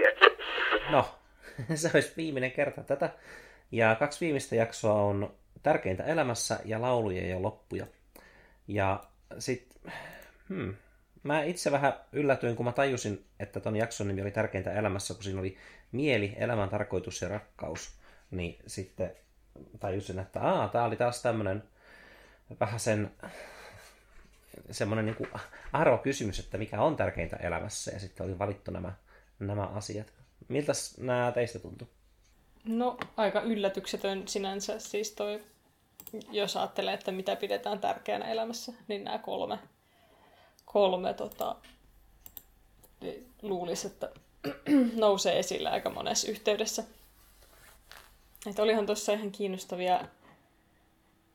tiedä. No, se olisi viimeinen kerta tätä. Ja kaksi viimeistä jaksoa on Tärkeintä elämässä ja Laulujen ja loppuja. Ja sit, hmm, mä itse vähän yllätyin, kun mä tajusin, että ton jakson nimi oli Tärkeintä elämässä, kun siinä oli mieli, elämän tarkoitus ja rakkaus. Niin sitten tajusin, että aa, tää oli taas tämmönen vähän sen semmoinen niin arvokysymys, että mikä on tärkeintä elämässä, ja sitten oli valittu nämä, nämä asiat. Miltä nämä teistä tuntuu? No, aika yllätyksetön sinänsä siis toi, jos ajattelee, että mitä pidetään tärkeänä elämässä, niin nämä kolme, kolme tota, niin luulisi, että nousee esille aika monessa yhteydessä. Että olihan tuossa ihan kiinnostavia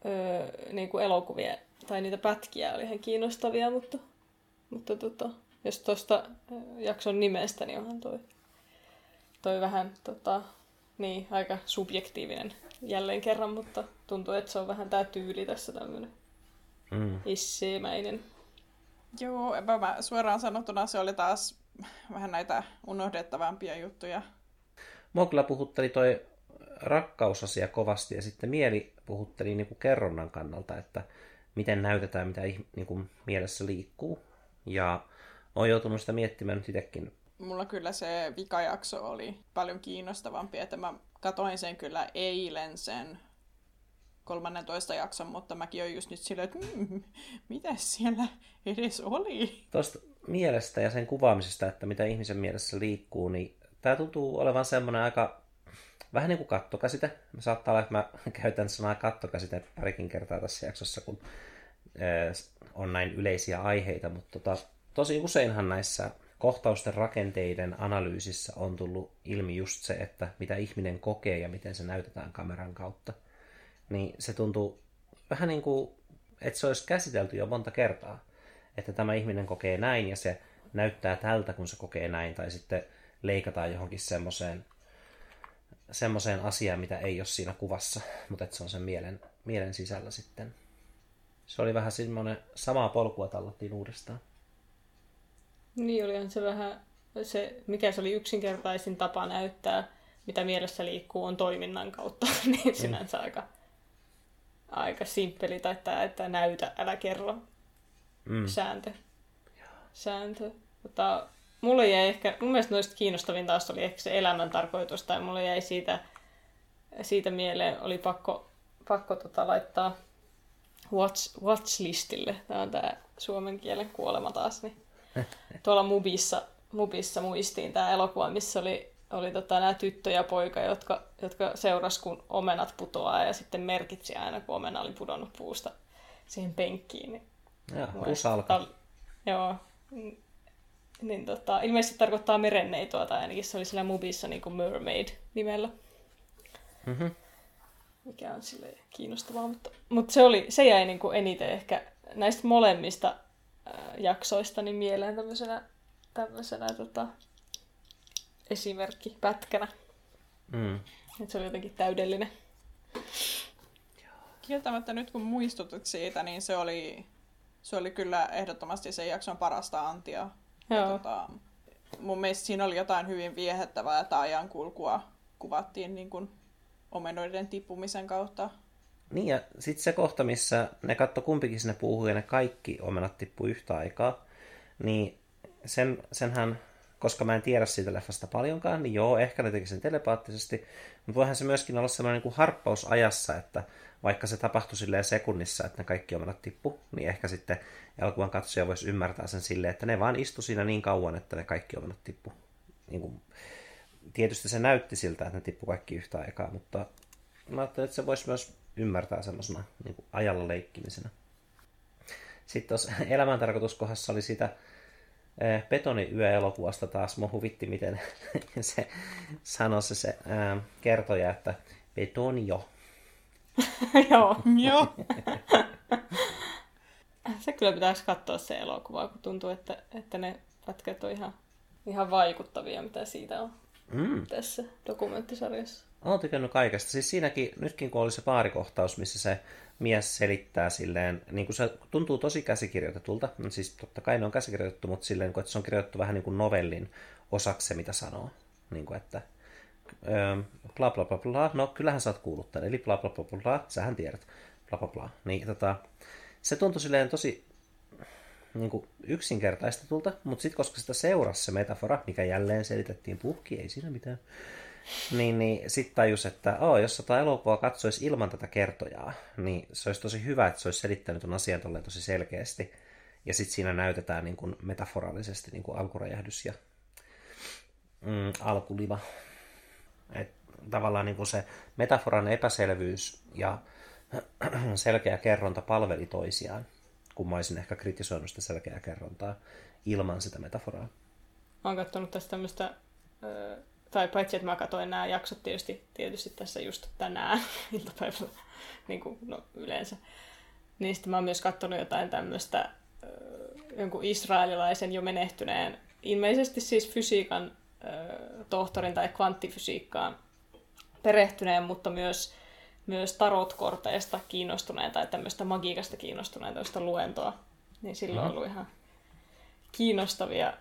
öö, niin kuin elokuvia, tai niitä pätkiä oli ihan kiinnostavia, mutta, mutta tota, jos tuosta jakson nimestä, niin onhan toi, toi vähän tota, niin, aika subjektiivinen jälleen kerran, mutta tuntuu, että se on vähän tämä tyyli tässä tämmöinen mm. issimäinen. Joo, mä suoraan sanottuna se oli taas vähän näitä unohdettavampia juttuja. Mua kyllä puhutteli toi rakkausasia kovasti ja sitten mieli puhutteli niin kuin kerronnan kannalta, että miten näytetään, mitä niin kuin mielessä liikkuu. Ja olen joutunut sitä miettimään nyt itsekin. Mulla kyllä se vikajakso oli paljon kiinnostavampi, että mä katoin sen kyllä eilen sen 13 jakson, mutta mäkin olen just nyt silleen, että mm, mitä siellä edes oli? Tuosta mielestä ja sen kuvaamisesta, että mitä ihmisen mielessä liikkuu, niin tämä tuntuu olevan semmoinen aika vähän niin kuin kattokäsite. Saattaa olla, että mä käytän sanaa kattokäsite parikin kertaa tässä jaksossa, kun on näin yleisiä aiheita, mutta tota, tosi useinhan näissä kohtausten rakenteiden analyysissä on tullut ilmi just se, että mitä ihminen kokee ja miten se näytetään kameran kautta. Niin se tuntuu vähän niin kuin, että se olisi käsitelty jo monta kertaa. Että tämä ihminen kokee näin ja se näyttää tältä, kun se kokee näin. Tai sitten leikataan johonkin semmoiseen semmoiseen asiaan, mitä ei ole siinä kuvassa, mutta että se on sen mielen, mielen sisällä sitten. Se oli vähän semmoinen samaa polkua tallattiin uudestaan. Niin olihan se vähän, se, mikä se oli yksinkertaisin tapa näyttää, mitä mielessä liikkuu, on toiminnan kautta, niin mm. sinänsä mm. aika, aika simppeli, tai että, että näytä, älä kerro mm. sääntö. Sääntö. Mutta mulle jäi ehkä, mun mielestä noista kiinnostavin taas oli ehkä se elämän tarkoitus, tai mulle jäi siitä, siitä mieleen, oli pakko, pakko tota laittaa watch, watch-listille. Tämä on tämä suomen kielen kuolema taas. Niin tuolla Mubissa, Mubissa muistiin tämä elokuva, missä oli, oli tota, nämä tyttö ja poika, jotka, jotka seurasi, kun omenat putoaa ja sitten merkitsi aina, kun omena oli pudonnut puusta siihen penkkiin. Niin ja, rusalka. Joo. Niin tota, ilmeisesti tarkoittaa merenneitoa, tai ainakin se oli siellä Mubissa niin kuin Mermaid nimellä. Mm-hmm. Mikä on sille kiinnostavaa, mutta, mutta se, oli, se jäi niin kuin eniten ehkä näistä molemmista jaksoista niin mieleen tämmöisenä, tämmöisenä tota, pätkänä. Mm. Että se oli jotenkin täydellinen. Kieltämättä nyt kun muistutut siitä, niin se oli, se oli kyllä ehdottomasti sen jakson parasta antia. Joo. Ja, tota, mun mielestä siinä oli jotain hyvin viehättävää, että ajankulkua kuvattiin niin kuin omenoiden tippumisen kautta. Niin ja sitten se kohta, missä ne katto kumpikin sinne puuhun ja ne kaikki omenat tippuu yhtä aikaa, niin sen, senhän, koska mä en tiedä siitä leffasta paljonkaan, niin joo, ehkä ne teki sen telepaattisesti, mutta voihan se myöskin olla sellainen niin harppaus ajassa, että vaikka se tapahtui silleen sekunnissa, että ne kaikki omenat tippu, niin ehkä sitten elokuvan katsoja voisi ymmärtää sen silleen, että ne vaan istu siinä niin kauan, että ne kaikki omenat tippu. Niin kuin, tietysti se näytti siltä, että ne tippu kaikki yhtä aikaa, mutta mä ajattelin, että se voisi myös ymmärtää semmoisena niin ajalla leikkimisenä. Sitten tuossa elämäntarkoituskohdassa oli sitä eh, betoniyö-elokuvasta taas. Mua huvitti, miten se sanoi se, se ää, kertoja, että betonio. Joo. Joo. se kyllä pitäisi katsoa se elokuva, kun tuntuu, että, että ne pätkät on ihan, ihan vaikuttavia, mitä siitä on mm. tässä dokumenttisarjassa. Olen tykännyt kaikesta. Siis siinäkin, nytkin kun oli se paarikohtaus, missä se mies selittää silleen, niin kuin se tuntuu tosi käsikirjoitetulta. No siis totta kai ne on käsikirjoitettu, mutta silleen, että se on kirjoitettu vähän niin kuin novellin osaksi se, mitä sanoo. niin kuin että öö, bla bla bla bla, no kyllähän sä oot kuullut tämän, eli bla bla bla bla, sähän tiedät, bla bla bla. Niin tota, se tuntui silleen tosi niin kuin yksinkertaistetulta, mutta sitten koska sitä seurasi se metafora, mikä jälleen selitettiin puhki, ei siinä mitään, niin, niin sitten tajus, että oh, jos tota elokuvaa katsoisi ilman tätä kertojaa, niin se olisi tosi hyvä, että se olisi selittänyt tuon asian tosi selkeästi. Ja sitten siinä näytetään niin kuin metaforallisesti niin kuin alkuräjähdys ja mm, alkuliva. Et tavallaan niin kuin se metaforan epäselvyys ja selkeä kerronta palveli toisiaan, kun mä olisin ehkä kritisoinut sitä selkeää kerrontaa ilman sitä metaforaa. Mä oon katsonut tästä tämmöistä, tai paitsi että mä katsoin nämä jaksot tietysti, tietysti tässä just tänään iltapäivällä, niin kuin no, yleensä, niin sitten mä oon myös katsonut jotain tämmöistä jonkun israelilaisen jo menehtyneen, ilmeisesti siis fysiikan tohtorin tai kvanttifysiikkaan perehtyneen, mutta myös, myös tarotkorteista kiinnostuneen tai tämmöistä magiikasta kiinnostuneen tämmöistä luentoa. Niin silloin mm-hmm. on ollut ihan kiinnostavia,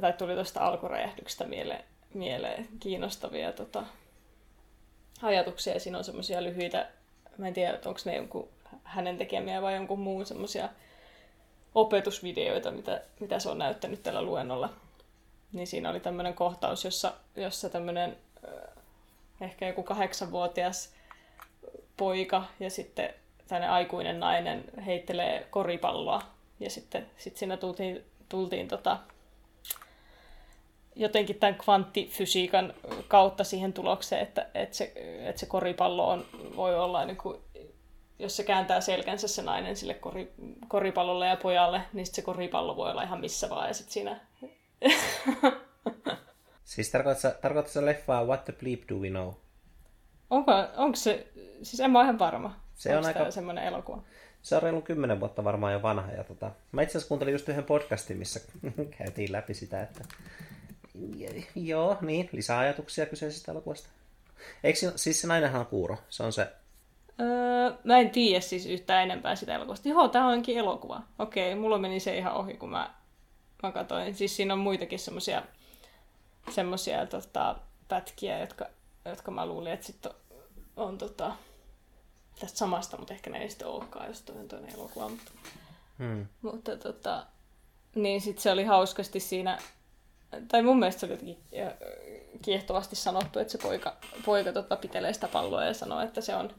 tai tuli tuosta alkuräjähdyksestä mieleen, mieleen kiinnostavia tota, ajatuksia. Siinä on semmoisia lyhyitä, mä en tiedä, onko ne jonkun hänen tekemiä vai jonkun muun semmoisia opetusvideoita, mitä, mitä se on näyttänyt tällä luennolla. Niin siinä oli tämmöinen kohtaus, jossa, jossa tämmöinen ehkä joku kahdeksanvuotias poika ja sitten tänne aikuinen nainen heittelee koripalloa. Ja sitten sit siinä tultiin, tultiin tota, jotenkin tämän kvanttifysiikan kautta siihen tulokseen, että, että, se, että se koripallo on, voi olla niin kuin jos se kääntää selkänsä se nainen sille kori, koripallolle ja pojalle, niin sit se koripallo voi olla ihan missä vaan ja sit siinä... siis tarkoitatko, se leffaa What the Bleep Do We Know? Onko, onko se, siis en mä ole ihan varma. Se on aika... semmoinen elokuva? Se on reilu kymmenen vuotta varmaan jo vanha. Ja tota, mä itse asiassa kuuntelin just yhden podcastin, missä käytiin läpi sitä, että joo, niin, lisää ajatuksia kyseisestä elokuvasta. Eikö siis se nainenhan on kuuro? Se on se Öö, mä en tiedä siis yhtään enempää sitä elokuvasta. Joo, tää onkin elokuva. Okei, mulla meni se ihan ohi, kun mä, mä katsoin. Siis siinä on muitakin semmosia, semmosia tota, pätkiä, jotka, jotka mä luulin, että sitten on, on tota, tästä samasta, mutta ehkä ne ei sitten olekaan, jos toinen toinen elokuva. Mutta, hmm. mutta tota, niin sitten se oli hauskasti siinä, tai mun mielestä se oli jotenkin kiehtovasti sanottu, että se poika, poika tota, pitelee sitä palloa ja sanoo, että se on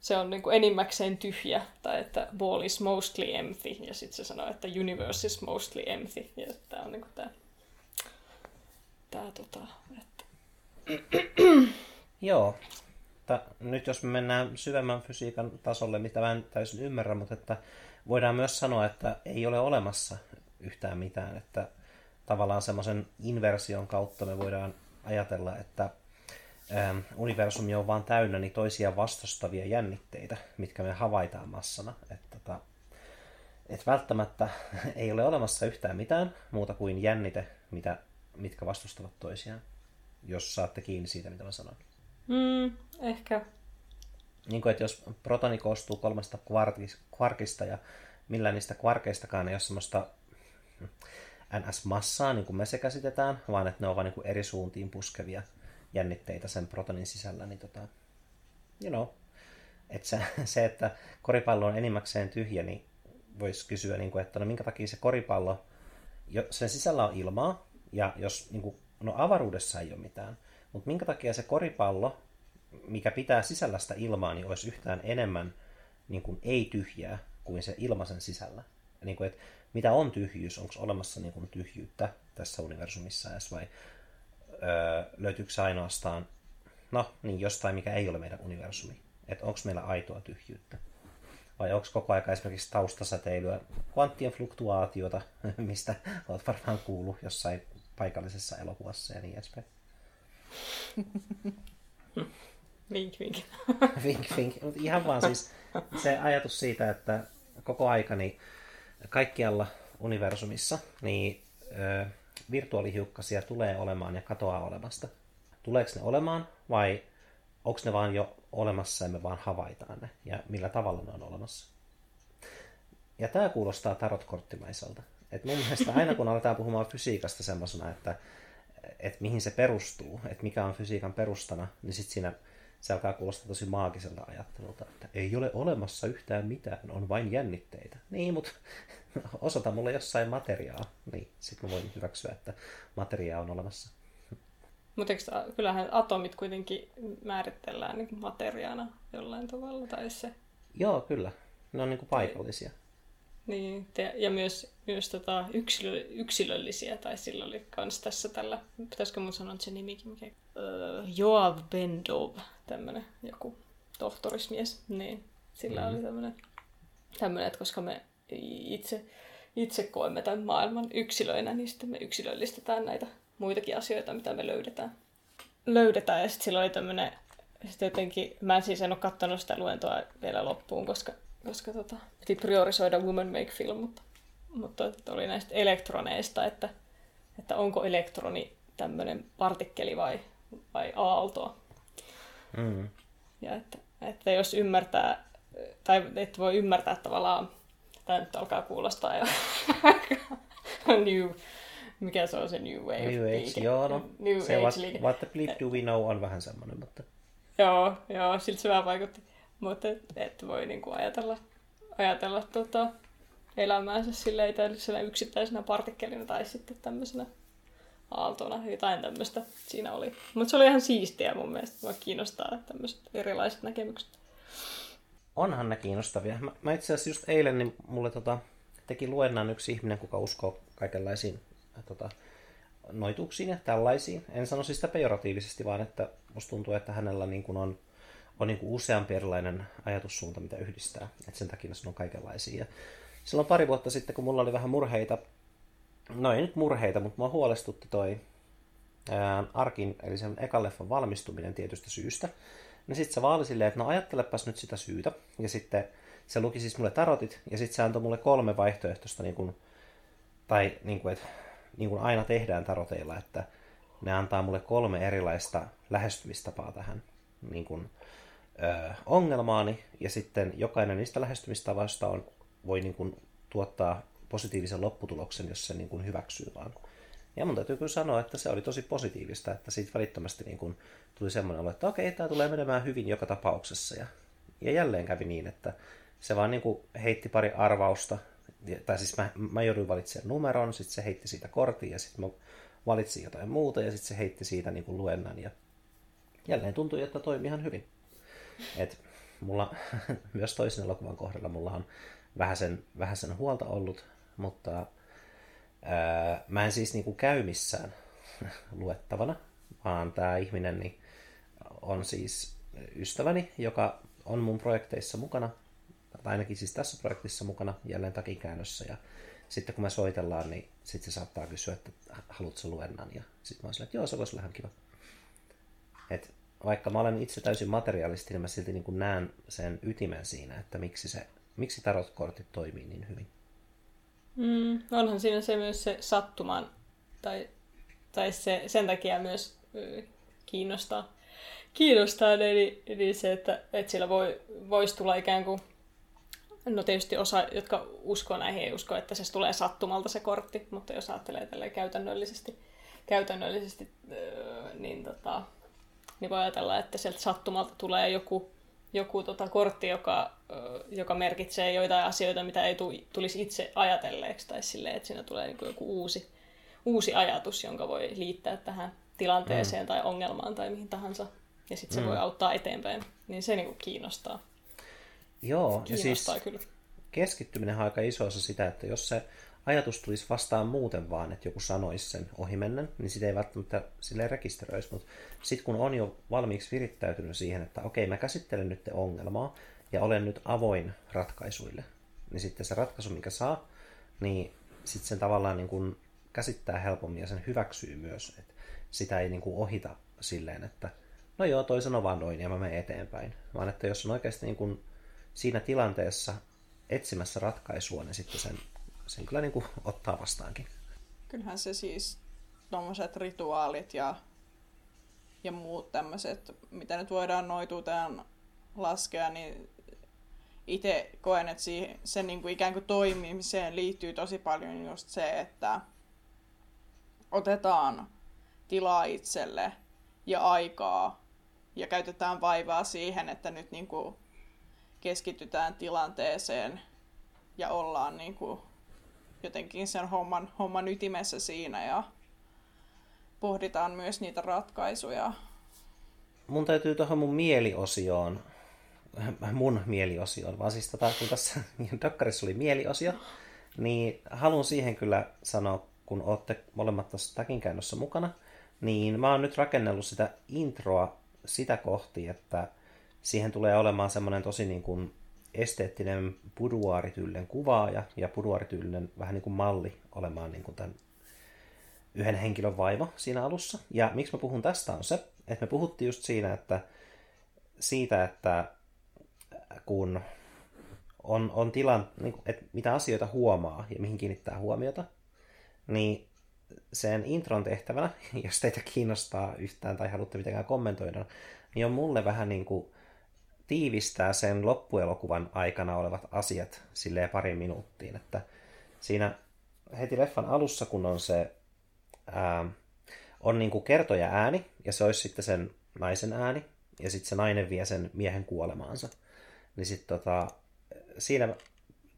se on niin kuin enimmäkseen tyhjä, tai että ball is mostly empty, ja sitten se sanoo, että universe is mostly empty, ja tämä on niin kuin tämä, tämä tota, että... Joo. Ta, nyt jos me mennään syvemmän fysiikan tasolle, mitä mä en täysin ymmärrä, mutta että voidaan myös sanoa, että ei ole olemassa yhtään mitään, että tavallaan semmoisen inversion kautta me voidaan ajatella, että Ähm, universumi on vaan täynnä niin toisia vastustavia jännitteitä, mitkä me havaitaan massana. Että tota, et välttämättä ei ole olemassa yhtään mitään muuta kuin jännite, mitä, mitkä vastustavat toisiaan, jos saatte kiinni siitä, mitä mä sanon. Mm, ehkä. Niin kuin, että jos protoni koostuu kolmesta kvarkista ja millään niistä kvarkeistakaan ei ole semmoista NS-massaa, niin kuin me se käsitetään, vaan että ne ovat niin eri suuntiin puskevia jännitteitä sen protonin sisällä, niin tota, you know, että se, se, että koripallo on enimmäkseen tyhjä, niin voisi kysyä, niin kuin, että no minkä takia se koripallo, sen sisällä on ilmaa, ja jos, niin kuin, no avaruudessa ei ole mitään, mutta minkä takia se koripallo, mikä pitää sisällä sitä ilmaa, niin olisi yhtään enemmän niin kuin ei-tyhjää kuin se ilma sen sisällä. Niin kuin, että mitä on tyhjyys, onko olemassa niin kuin tyhjyyttä tässä universumissa edes, vai öö, löytyykö se ainoastaan, no niin jostain, mikä ei ole meidän universumi. Että onko meillä aitoa tyhjyyttä. Vai onko koko aika esimerkiksi taustasäteilyä, kvanttien fluktuaatiota, mistä olet varmaan kuullut jossain paikallisessa elokuvassa ja niin edespäin. Vink, vink. vink, vink. Ihan vaan siis se ajatus siitä, että koko aika niin kaikkialla universumissa niin virtuaalihiukkasia tulee olemaan ja katoaa olemasta. Tuleeko ne olemaan vai onko ne vaan jo olemassa ja me vaan havaitaan ne ja millä tavalla ne on olemassa. Ja tämä kuulostaa tarotkorttimaiselta. Et mun mielestä aina kun aletaan puhumaan fysiikasta semmoisena, että että mihin se perustuu, että mikä on fysiikan perustana, niin sitten siinä se alkaa kuulostaa tosi maagiselta ajattelulta, että ei ole olemassa yhtään mitään, on vain jännitteitä. Niin, mutta osoita mulle jossain materiaa, niin sitten mä voin hyväksyä, että materiaa on olemassa. Mutta kyllähän atomit kuitenkin määritellään niin materiaana jollain tavalla, tai se... Joo, kyllä. Ne on niin kuin paikallisia. Niin, te, ja myös, myös tota yksilö, yksilöllisiä, tai sillä oli kans tässä tällä, pitäisikö mun sanoa se nimikin, mikä, uh, Joav Bendov, tämmönen joku tohtorismies, niin sillä mm-hmm. oli tämmönen, tämmönen, että koska me itse, itse koemme tämän maailman yksilöinä, niin sitten me yksilöllistetään näitä muitakin asioita, mitä me löydetään. löydetään. Ja sitten sillä oli tämmönen, sitten jotenkin, mä en siis en ole kattonut sitä luentoa vielä loppuun, koska koska tota, piti priorisoida Woman Make Film, mutta, mutta oli näistä elektroneista, että, että onko elektroni tämmöinen partikkeli vai, vai aaltoa. Mm. Ja että, että jos ymmärtää, tai että voi ymmärtää tavallaan, tämä nyt alkaa kuulostaa jo new, mikä se on se New Wave? New Age, liike. joo, no. New se Age what, liike. what the bleep do we know on vähän semmoinen, mutta... Joo, joo, siltä se vähän vaikutti. Mutta et, et voi niinku ajatella, ajatella tota, elämäänsä silleen yksittäisenä partikkelina tai sitten tämmöisenä aaltona, jotain tämmöistä siinä oli. Mutta se oli ihan siistiä mun mielestä, mua kiinnostaa tämmöiset erilaiset näkemykset. Onhan ne kiinnostavia. Mä, mä itse asiassa just eilen niin mulle tota, teki luennan yksi ihminen, kuka uskoo kaikenlaisiin tota, noituksiin ja tällaisiin. En sano siis sitä pejoratiivisesti, vaan että musta tuntuu, että hänellä niin kuin on on niin kuin useampi erilainen ajatussuunta, mitä yhdistää. Et sen takia ne on kaikenlaisia. Ja silloin pari vuotta sitten, kun mulla oli vähän murheita, no ei nyt murheita, mutta mua huolestutti toi ää, Arkin, eli sen ekan leffan valmistuminen tietystä syystä. niin sitten se vaan silleen, että no ajattelepas nyt sitä syytä. Ja sitten se luki siis mulle tarotit, ja sitten se antoi mulle kolme vaihtoehtoista, niin kuin, tai niin kuin, että niin kuin aina tehdään taroteilla, että ne antaa mulle kolme erilaista lähestymistapaa tähän niin kuin, ongelmaani, ja sitten jokainen niistä lähestymistavoista on, voi niin kuin, tuottaa positiivisen lopputuloksen, jos se niin kuin, hyväksyy vaan. Ja mun täytyy kyllä sanoa, että se oli tosi positiivista, että siitä välittömästi niin kuin, tuli semmoinen olo, että okei, tämä tulee menemään hyvin joka tapauksessa. Ja, ja jälleen kävi niin, että se vaan niin kuin, heitti pari arvausta, tai siis mä, mä jouduin valitsemaan numeron, sitten se heitti siitä kortin, ja sitten mä valitsin jotain muuta, ja sitten se heitti siitä niin kuin, luennan, ja jälleen tuntui, että toimi ihan hyvin. Et mulla myös toisen elokuvan kohdalla mulla on vähän sen, vähän sen huolta ollut, mutta ää, mä en siis niinku käy missään luettavana, vaan tämä ihminen niin on siis ystäväni, joka on mun projekteissa mukana, tai ainakin siis tässä projektissa mukana, jälleen takikäännössä, ja sitten kun me soitellaan, niin sitten se saattaa kysyä, että haluatko luennan, ja sitten mä oon silleen, että joo, se voisi olla ihan kiva. Et vaikka mä olen itse täysin materialisti, niin mä silti niin näen sen ytimen siinä, että miksi, se, miksi tarotkortit toimii niin hyvin. Mm, onhan siinä se myös se sattuman, tai, tai se, sen takia myös kiinnostaa, kiinnostaa eli, eli se, että, että sillä voi, voisi tulla ikään kuin, no tietysti osa, jotka uskoo näihin, ei usko, että se tulee sattumalta se kortti, mutta jos ajattelee tällä käytännöllisesti, käytännöllisesti niin tota, niin voi ajatella, että sieltä sattumalta tulee joku, joku tota kortti, joka, joka merkitsee joitain asioita, mitä ei tulisi itse ajatelleeksi, tai silleen, että siinä tulee niin joku uusi, uusi ajatus, jonka voi liittää tähän tilanteeseen mm. tai ongelmaan tai mihin tahansa, ja sitten se mm. voi auttaa eteenpäin. Niin se niin kiinnostaa. Joo, kiinnostaa ja siis kyllä. keskittyminen on aika iso osa sitä, että jos se ajatus tulisi vastaan muuten vaan, että joku sanoisi sen ohimennen, niin sitä ei välttämättä sille rekisteröisi, mutta sitten kun on jo valmiiksi virittäytynyt siihen, että okei, mä käsittelen nyt te ongelmaa ja olen nyt avoin ratkaisuille, niin sitten se ratkaisu, mikä saa, niin sitten sen tavallaan niin kuin käsittää helpommin ja sen hyväksyy myös, että sitä ei niin kuin ohita silleen, että no joo, toi sanoo vaan noin ja mä menen eteenpäin, vaan että jos on oikeasti niin kuin siinä tilanteessa etsimässä ratkaisua, niin sitten sen sen kyllä niin kuin ottaa vastaankin. Kyllähän se siis tuommoiset rituaalit ja, ja muut tämmöiset, mitä nyt voidaan noituuteen laskea, niin itse koen, että siihen, sen niin kuin ikään kuin toimimiseen liittyy tosi paljon just se, että otetaan tilaa itselle ja aikaa ja käytetään vaivaa siihen, että nyt niin kuin keskitytään tilanteeseen ja ollaan niin kuin jotenkin sen homman, homman ytimessä siinä ja pohditaan myös niitä ratkaisuja. Mun täytyy tuohon mun mieliosioon, mun mieliosioon, vaan siis tota, kun tässä Dakkarissa oli mieliosio, niin haluan siihen kyllä sanoa, kun olette molemmat tuossa takin käännössä mukana, niin mä oon nyt rakennellut sitä introa sitä kohti, että siihen tulee olemaan semmoinen tosi niin kuin esteettinen buduaarityylinen kuvaaja ja buduaarityylinen vähän niin kuin malli olemaan niin kuin tämän yhden henkilön vaimo siinä alussa. Ja miksi mä puhun tästä on se, että me puhuttiin just siinä, että siitä, että kun on, on tilan, niin kuin, että mitä asioita huomaa ja mihin kiinnittää huomiota, niin sen intron tehtävänä, jos teitä kiinnostaa yhtään tai haluatte mitenkään kommentoida, niin on mulle vähän niin kuin tiivistää sen loppuelokuvan aikana olevat asiat silleen parin minuuttiin. Että siinä heti leffan alussa, kun on se ää, on niin kuin kertoja ääni, ja se olisi sitten sen naisen ääni, ja sitten se nainen vie sen miehen kuolemaansa, niin sitten tota, siinä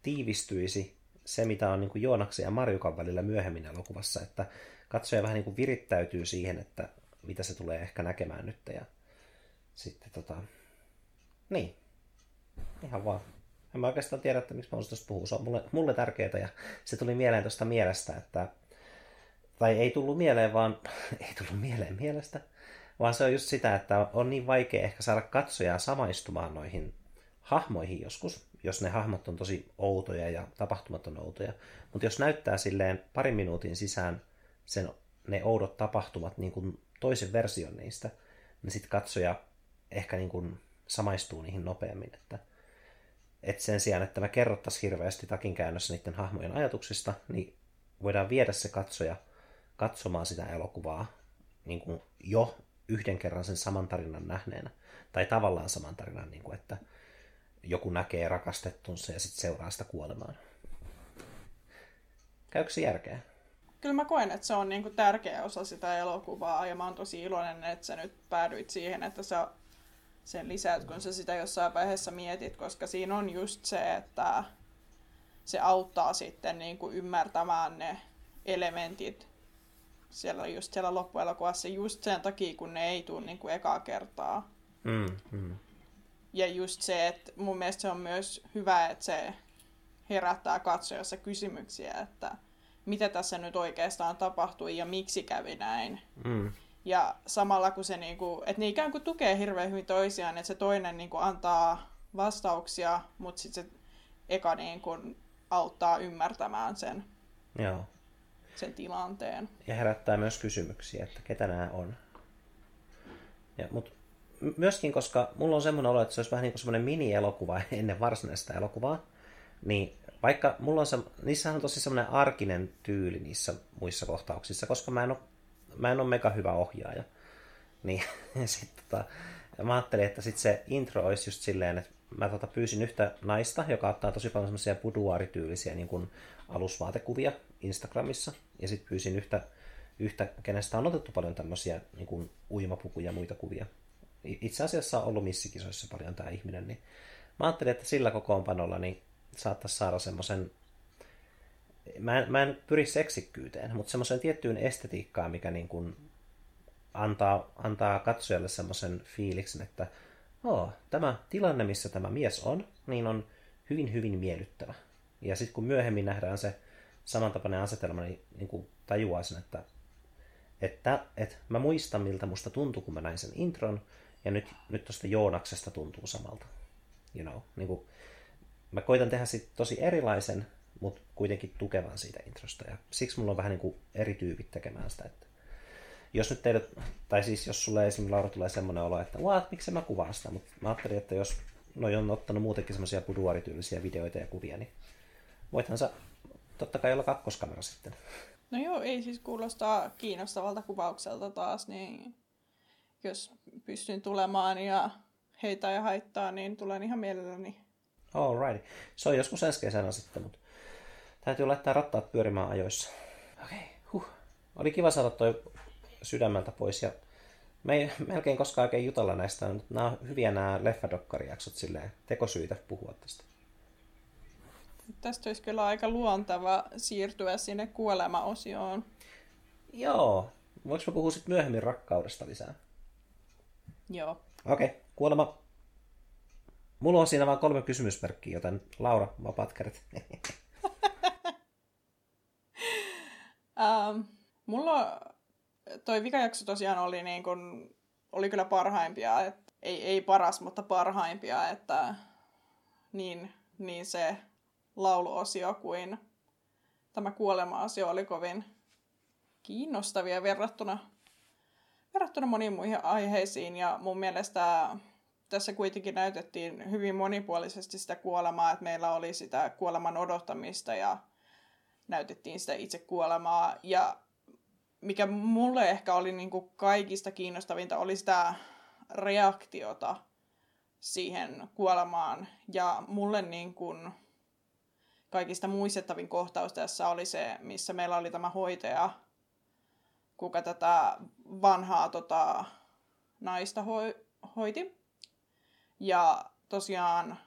tiivistyisi se, mitä on niin kuin Joonaksen ja Marjukan välillä myöhemmin elokuvassa, että katsoja vähän niin kuin virittäytyy siihen, että mitä se tulee ehkä näkemään nyt, ja sitten tota, niin. Ihan vaan. En mä oikeastaan tiedä, että miksi mä tuosta puhua. Se on mulle, mulle tärkeää ja se tuli mieleen tuosta mielestä, että tai ei tullut mieleen, vaan ei tullut mieleen mielestä, vaan se on just sitä, että on niin vaikea ehkä saada katsojaa samaistumaan noihin hahmoihin joskus, jos ne hahmot on tosi outoja ja tapahtumat on outoja. Mutta jos näyttää silleen parin minuutin sisään sen, ne oudot tapahtumat niin kuin toisen version niistä, niin sitten katsoja ehkä niin kuin samaistuu niihin nopeammin. Että, että sen sijaan, että me kerrottaisiin hirveästi takin käännössä niiden hahmojen ajatuksista, niin voidaan viedä se katsoja katsomaan sitä elokuvaa niin kuin jo yhden kerran sen saman tarinan nähneenä. Tai tavallaan saman tarinan, niin kuin, että joku näkee rakastettunsa ja sitten seuraa sitä kuolemaan. Käykö se järkeä? Kyllä mä koen, että se on niin kuin tärkeä osa sitä elokuvaa ja mä oon tosi iloinen, että sä nyt päädyit siihen, että sä sen lisäät, kun sä sitä jossain vaiheessa mietit, koska siinä on just se, että se auttaa sitten niin kuin ymmärtämään ne elementit siellä just siellä loppuelokuvassa just sen takia, kun ne ei tule niin kuin ekaa kertaa. Mm, mm. Ja just se, että mun mielestä se on myös hyvä, että se herättää katsojassa kysymyksiä, että mitä tässä nyt oikeastaan tapahtui ja miksi kävi näin. Mm. Ja samalla kun se, niinku, että ne ikään kuin tukee hirveän hyvin toisiaan, että se toinen niinku antaa vastauksia, mutta sitten se eka niinku auttaa ymmärtämään sen, Joo. sen tilanteen. Ja herättää myös kysymyksiä, että ketä nämä on. Ja, mut myöskin, koska mulla on semmoinen olo, että se olisi vähän niin kuin semmoinen mini-elokuva ennen varsinaista elokuvaa, niin vaikka mulla on se, niissä on tosi semmoinen arkinen tyyli niissä muissa kohtauksissa, koska mä en ole mä en ole mega hyvä ohjaaja. Niin sit, tota, mä ajattelin, että sit se intro olisi just silleen, että mä tota, pyysin yhtä naista, joka ottaa tosi paljon semmoisia buduaarityylisiä niin kuin alusvaatekuvia Instagramissa. Ja sitten pyysin yhtä, yhtä, kenestä on otettu paljon tämmöisiä niin kuin uimapukuja ja muita kuvia. Itse asiassa on ollut missikisoissa paljon tämä ihminen, niin mä ajattelin, että sillä kokoonpanolla niin saattaisi saada semmoisen mä en, mä en pyri seksikkyyteen, mutta semmoiseen tiettyyn estetiikkaan, mikä niin kuin antaa, antaa katsojalle semmoisen fiiliksen, että oh, tämä tilanne, missä tämä mies on, niin on hyvin, hyvin miellyttävä. Ja sitten kun myöhemmin nähdään se samantapainen asetelma, niin, niin kuin tajuaa sen, että, että, että mä muistan, miltä musta tuntui, kun mä näin sen intron, ja nyt, nyt tuosta Joonaksesta tuntuu samalta. You know, niin kuin, mä koitan tehdä sit tosi erilaisen, mutta kuitenkin tukevan siitä introsta. Ja siksi mulla on vähän niin kuin eri tyypit tekemään sitä. Että jos nyt teille, tai siis jos sulle esimerkiksi Laura tulee semmoinen olo, että what, miksi mä kuvaan sitä, mutta mä ajattelin, että jos noi on ottanut muutenkin semmoisia buduarityylisiä videoita ja kuvia, niin voithan sä totta kai olla kakkoskamera sitten. No joo, ei siis kuulostaa kiinnostavalta kuvaukselta taas, niin jos pystyn tulemaan ja heitä ja haittaa, niin tulen ihan mielelläni. Alright. Se on joskus ensi kesänä sitten, mutta Täytyy laittaa rattaat pyörimään ajoissa. Okei, okay, huh. Oli kiva saada toi sydämeltä pois. Ja me ei melkein koskaan oikein jutella näistä, mutta nämä on hyviä nämä leffadokkarijaksot silleen, tekosyitä puhua tästä. Tästä olisi kyllä aika luontava siirtyä sinne kuolema-osioon. Joo. Voinko mä puhua sitten myöhemmin rakkaudesta lisää? Joo. Okei, okay. kuolema. Mulla on siinä vain kolme kysymysmerkkiä, joten Laura, vapaat kädet. um, mulla toi vikajakso tosiaan oli, niin kun, oli kyllä parhaimpia. Et, ei, ei paras, mutta parhaimpia. Että niin, niin se lauluosio kuin tämä kuolema-osio oli kovin kiinnostavia verrattuna, verrattuna moniin muihin aiheisiin. Ja mun mielestä tässä kuitenkin näytettiin hyvin monipuolisesti sitä kuolemaa, että meillä oli sitä kuoleman odottamista ja näytettiin sitä itse kuolemaa. Ja mikä mulle ehkä oli niin kuin kaikista kiinnostavinta, oli sitä reaktiota siihen kuolemaan. Ja mulle niin kuin kaikista muistettavin kohtaus tässä oli se, missä meillä oli tämä hoitaja, kuka tätä vanhaa tota, naista hoi, hoiti. Ja tosiaan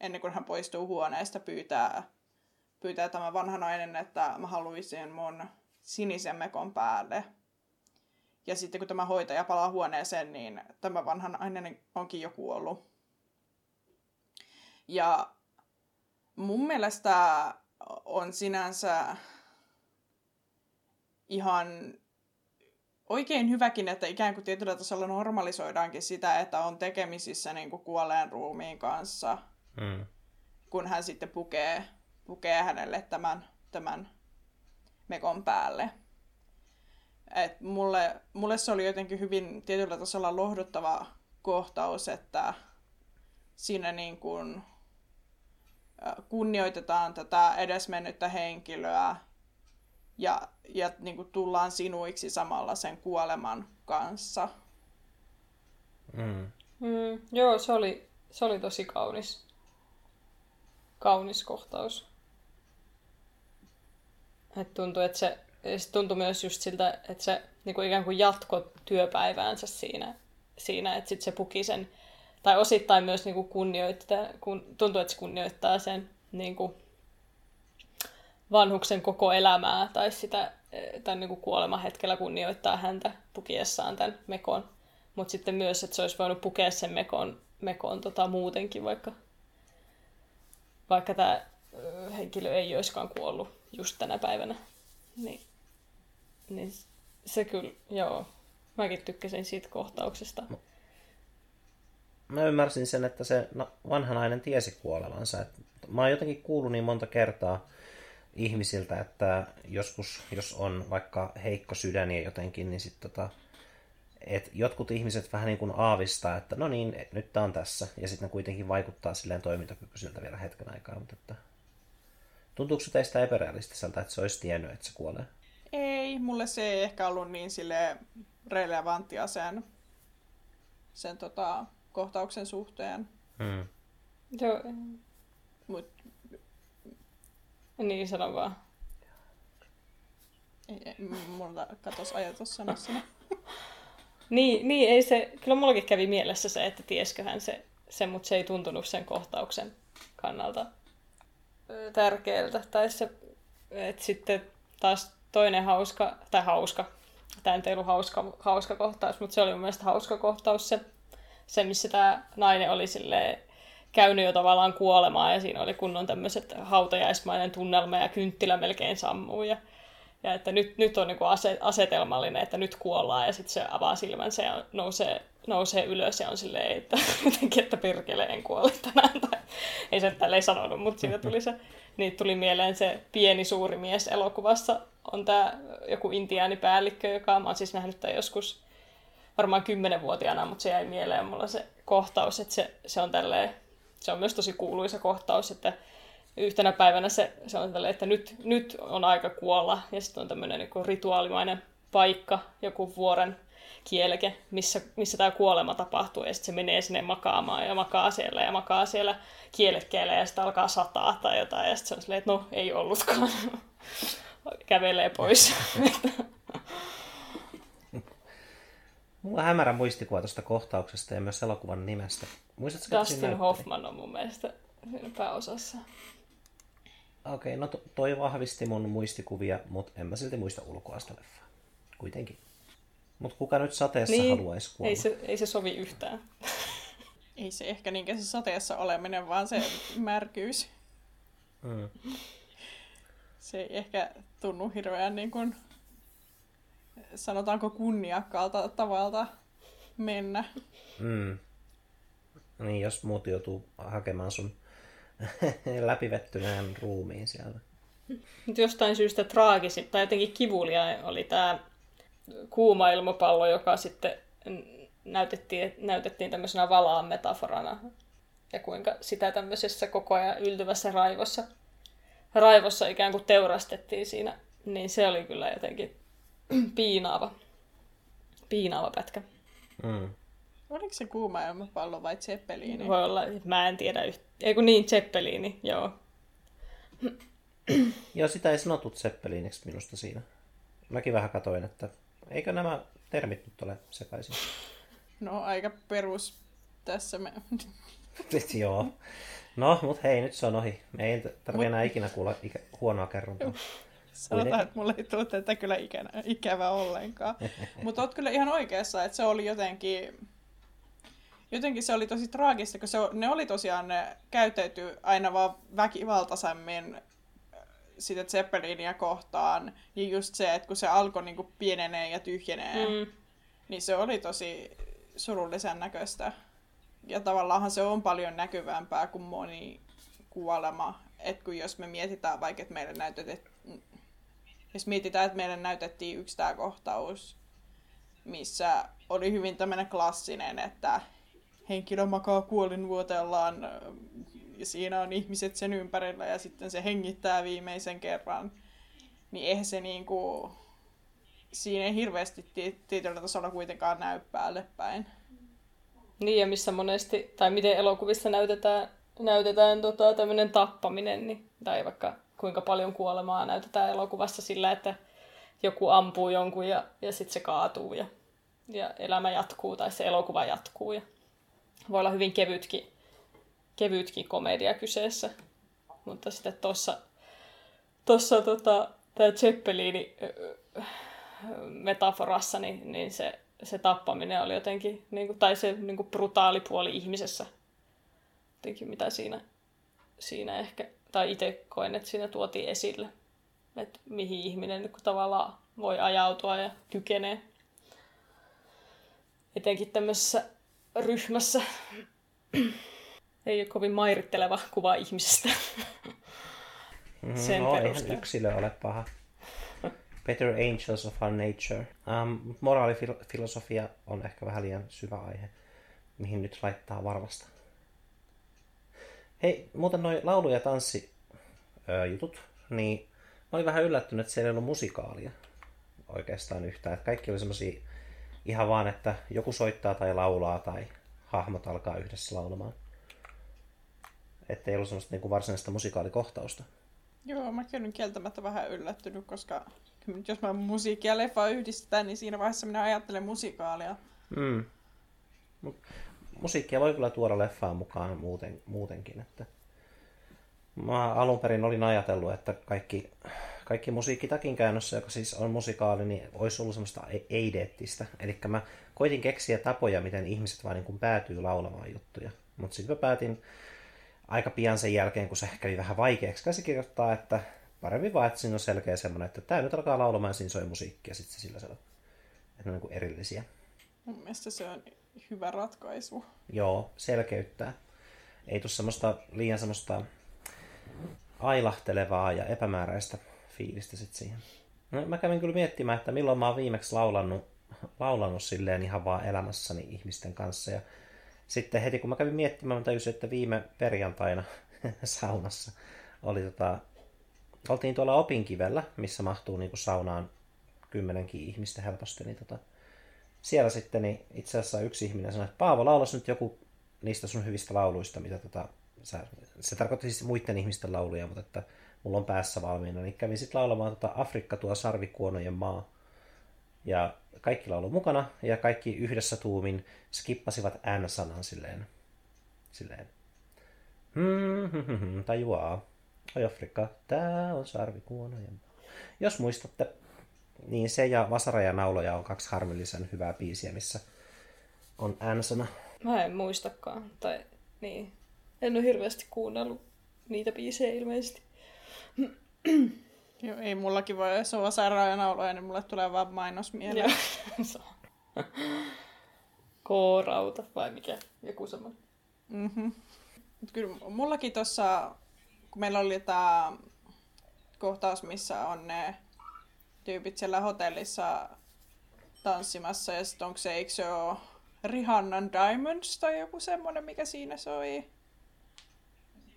ennen kuin hän poistuu huoneesta, pyytää, pyytää tämä vanha nainen, että mä haluaisin mun sinisen mekon päälle. Ja sitten kun tämä hoitaja palaa huoneeseen, niin tämä vanha nainen onkin jo kuollut. Ja mun mielestä on sinänsä ihan oikein hyväkin, että ikään kuin tietyllä tasolla normalisoidaankin sitä, että on tekemisissä niin kuin kuolleen ruumiin kanssa, mm. kun hän sitten pukee, pukee hänelle tämän, tämän mekon päälle. Et mulle, mulle se oli jotenkin hyvin tietyllä tasolla lohduttava kohtaus, että siinä niin kuin kunnioitetaan tätä edesmennyttä henkilöä ja, ja niin kuin tullaan sinuiksi samalla sen kuoleman kanssa. Mm. Mm, joo, se oli, se oli tosi kaunis, kaunis kohtaus. Et tuntui, että se, se tuntui myös just siltä, että se niin kuin ikään kuin jatko työpäiväänsä siinä, siinä että sit se puki sen, tai osittain myös niin kuin kunnioittaa, kun, tuntuu, että se kunnioittaa sen niin kuin vanhuksen koko elämää tai sitä tai niin kuin kuolemahetkellä kunnioittaa häntä pukiessaan tämän mekon. Mutta sitten myös, että se olisi voinut pukea sen mekon, mekon tota, muutenkin, vaikka, vaikka tämä henkilö ei olisikaan kuollut just tänä päivänä. Niin, niin se kyllä, joo. Mäkin tykkäsin siitä kohtauksesta. Mä ymmärsin sen, että se no, vanha nainen tiesi kuolevansa. Mä oon jotenkin kuullut niin monta kertaa ihmisiltä, että joskus, jos on vaikka heikko sydän ja jotenkin, niin sitten tota, et jotkut ihmiset vähän niin kuin aavistaa, että no niin, nyt tää on tässä. Ja sitten kuitenkin vaikuttaa silleen toimintakykyisiltä vielä hetken aikaa. Mutta että, tuntuuko se teistä epärealistiselta, että se olisi tiennyt, että se kuolee? Ei, mulle se ei ehkä ollut niin sille relevanttia sen, sen tota, kohtauksen suhteen. Hmm. Joo. Mut... Niin, sano vaan. Ei, ei, mulla katos ajatus sanossani. niin, niin, ei se, kyllä mullakin kävi mielessä se, että tiesköhän se, se mutta se ei tuntunut sen kohtauksen kannalta tärkeältä. Tai se, että sitten taas toinen hauska, tai hauska, tämä ei ollut hauska, hauska kohtaus, mutta se oli mun mielestä hauska kohtaus se, se missä tämä nainen oli silleen, käynyt jo tavallaan kuolemaan ja siinä oli kunnon tämmöiset hautajaismainen tunnelma ja kynttilä melkein sammuu ja, ja että nyt, nyt on niin asetelmallinen, että nyt kuollaan ja sitten se avaa silmänsä ja nousee nousee ylös ja on silleen, että jotenkin, että perkele en kuole tänään. Tai, ei se tälleen sanonut, mutta siitä tuli se, niin tuli mieleen se pieni suuri mies elokuvassa. On tämä joku intiaanipäällikkö, joka mä oon siis nähnyt tämän joskus varmaan kymmenenvuotiaana, mutta se jäi mieleen mulla se kohtaus, että se, se on tälleen, se on myös tosi kuuluisa kohtaus, että yhtenä päivänä se, se on tälleen, että nyt, nyt on aika kuolla, ja sitten on tämmöinen niin rituaalimainen paikka, joku vuoren kielke, missä, missä tämä kuolema tapahtuu, ja sitten se menee sinne makaamaan ja makaa siellä ja makaa siellä kielekkeellä ja sitten alkaa sataa tai jotain, ja sitten se on silleen, että no ei ollutkaan. Kävelee pois. Mulla on hämärä muistikuva tuosta kohtauksesta ja myös elokuvan nimestä. Muistatko, Dustin Hoffman on mun mielestä siinä pääosassa. Okei, okay, no to, toi vahvisti mun muistikuvia, mutta en mä silti muista ulkoa sitä leffaa. Kuitenkin. Mutta kuka nyt sateessa niin, haluaisi kuolla? Ei se, ei se sovi yhtään. ei se ehkä niinkään se sateessa oleminen, vaan se märkyys. Mm. Se ei ehkä tunnu hirveän niin kuin, sanotaanko kunniakkaalta tavalta mennä. Mm. Niin, jos muut joutuu hakemaan sun läpivettyneen ruumiin sieltä. Jostain syystä traagisin tai jotenkin kivulia oli tämä kuuma ilmapallo, joka sitten näytettiin, näytettiin tämmöisenä valaan metaforana. Ja kuinka sitä tämmöisessä koko ajan yltyvässä raivossa, raivossa ikään kuin teurastettiin siinä. Niin se oli kyllä jotenkin piinaava, piinaava pätkä. Mm. Oliko se kuuma ilmapallo vai Zeppelini? Voi olla, mä en tiedä yhtä. Ei kun niin, Zeppelini, joo. Joo, sitä ei sanottu Zeppeliniksi minusta siinä. Mäkin vähän katoin, että eikö nämä termit nyt ole sekaisin? No, aika perus tässä me... Joo. No, mutta hei, nyt se on ohi. Me ei tarvitse Mut... enää ikinä kuulla ikä... huonoa kerrontaa. Sanotaan, että mulle ei tule tätä kyllä ikänä, ikävä ollenkaan. Mutta oot kyllä ihan oikeassa, että se oli jotenkin jotenkin se oli tosi traagista, kun se, ne oli tosiaan, ne käyttäytyi aina vaan väkivaltaisemmin sitä Zeppelinia kohtaan. Ja just se, että kun se alkoi niin kuin pienenee ja tyhjenee, mm. niin se oli tosi surullisen näköistä. Ja tavallaan se on paljon näkyvämpää kuin moni kuolema. Että kun jos me mietitään vaikka, että meille näytettiin, jos mietitään, että meille näytettiin yksi tämä kohtaus, missä oli hyvin tämmöinen klassinen, että henkilö makaa kuolinvuotellaan ja siinä on ihmiset sen ympärillä ja sitten se hengittää viimeisen kerran, niin eihän se niinku, siinä ei hirveästi tietyllä tasolla kuitenkaan näy päälle päin. Niin ja missä monesti, tai miten elokuvissa näytetään, näytetään tota, tämmöinen tappaminen, niin, tai vaikka kuinka paljon kuolemaa näytetään elokuvassa sillä, että joku ampuu jonkun ja, ja sitten se kaatuu ja, ja elämä jatkuu tai se elokuva jatkuu. Ja voi olla hyvin kevytkin, kevytkin komedia kyseessä. Mutta sitten tuossa tossa, tota, tämä Zeppelini metaforassa, niin, niin se, se tappaminen oli jotenkin, niin kuin, tai se niin kuin brutaali puoli ihmisessä, jotenkin mitä siinä, siinä ehkä, tai itse koen, että siinä tuotiin esille, että mihin ihminen niin tavallaan voi ajautua ja kykenee. Etenkin tämmöisessä ryhmässä. Ei ole kovin mairitteleva kuva ihmisestä. Mm-hmm. Sen no, ei yksilö ole paha. Better Angels of Our Nature. Um, moraalifilosofia on ehkä vähän liian syvä aihe, mihin nyt laittaa varmasta. Hei, muuten noin laulu- ja tanssijutut, niin mä olin vähän yllättynyt, että siellä ei ollut musikaalia oikeastaan yhtään. Että kaikki oli semmosia ihan vaan, että joku soittaa tai laulaa tai hahmot alkaa yhdessä laulamaan. Että ei ollut semmoista niin kuin varsinaista musikaalikohtausta. Joo, mä olen kieltämättä vähän yllättynyt, koska jos mä musiikkia ja leffa yhdistetään, niin siinä vaiheessa minä ajattelen musikaalia. Mm. Musiikkia voi kyllä tuoda leffaan mukaan muuten, muutenkin. Että mä alun perin olin ajatellut, että kaikki kaikki musiikki takin käännössä, joka siis on musikaali, niin olisi ollut semmoista eideettistä. Eli mä koitin keksiä tapoja, miten ihmiset vaan niin kuin päätyy laulamaan juttuja. Mutta sitten mä päätin aika pian sen jälkeen, kun se kävi vähän vaikeaksi käsikirjoittaa, että paremmin vaan, että siinä on selkeä semmoinen, että tämä nyt alkaa laulamaan ja siinä soi musiikkia, sitten se sillä selvä. Että ne on niin erillisiä. Mun mielestä se on hyvä ratkaisu. Joo, selkeyttää. Ei tule semmoista liian semmoista ailahtelevaa ja epämääräistä fiilistä sit siihen. No, mä kävin kyllä miettimään, että milloin mä oon viimeksi laulannut, laulannut silleen ihan vaan elämässäni ihmisten kanssa. Ja sitten heti kun mä kävin miettimään, mä tajusin, että viime perjantaina saunassa oli tota, oltiin tuolla opinkivellä, missä mahtuu niin kuin saunaan kymmenenkin ihmistä helposti, niin tota, siellä sitten niin itse asiassa yksi ihminen sanoi, että Paavo, laulas nyt joku niistä sun hyvistä lauluista, mitä tota, sä, se tarkoitti siis muiden ihmisten lauluja, mutta että mulla on päässä valmiina, niin kävin sitten laulamaan tota Afrikka tuo sarvikuonojen maa. Ja kaikki laulu mukana ja kaikki yhdessä tuumin skippasivat N-sanan silleen. Silleen. Hmm, tajuaa. Oi Afrikka, tää on sarvikuona. Jos muistatte, niin se ja Vasara ja Nauloja on kaksi harmillisen hyvää biisiä, missä on N-sana. Mä en muistakaan. Tai niin. En ole hirveästi kuunnellut niitä biisejä ilmeisesti. Joo, ei mullakin voi, jos on Vasara ja Nauloja, niin mulle tulee vaan mainos mieleen. K-rauta vai mikä? Joku semmoinen. Mm-hmm. Kyllä mullakin tuossa, kun meillä oli tämä kohtaus, missä on ne tyypit siellä hotellissa tanssimassa, ja sitten onko se, eikö se ole Rihannan Diamonds tai joku semmoinen, mikä siinä soi.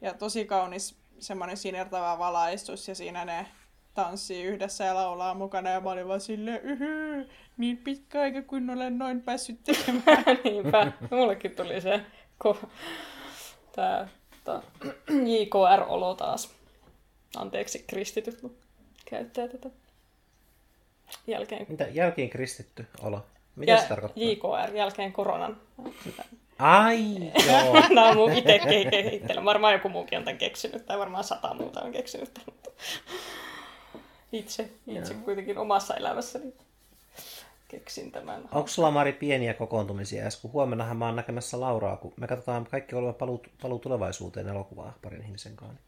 Ja tosi kaunis semmoinen sinertävä valaistus, ja siinä ne tanssii yhdessä ja laulaa mukana, ja mä olin vaan silleen, yhy, niin pitkä aika kun olen noin päässyt tekemään. Niinpä, mullekin tuli se ko- tää, tää JKR-olo taas. Anteeksi kristityt, mutta käyttää tätä jälkeen. Mitä jälkeen kristitty olo? Mitä ja, se tarkoittaa? JKR, jälkeen koronan. Ai, joo. Nämä on mun itse kehittely. Varmaan joku muukin on tämän keksinyt, tai varmaan sata muuta on keksinyt. Itse, itse kuitenkin omassa elämässäni keksin tämän. Onko sulla Mari pieniä kokoontumisia? kun huomennahan mä oon näkemässä Lauraa, kun me katsotaan kaikki olemme paluu, paluu tulevaisuuteen elokuvaa parin ihmisen kanssa.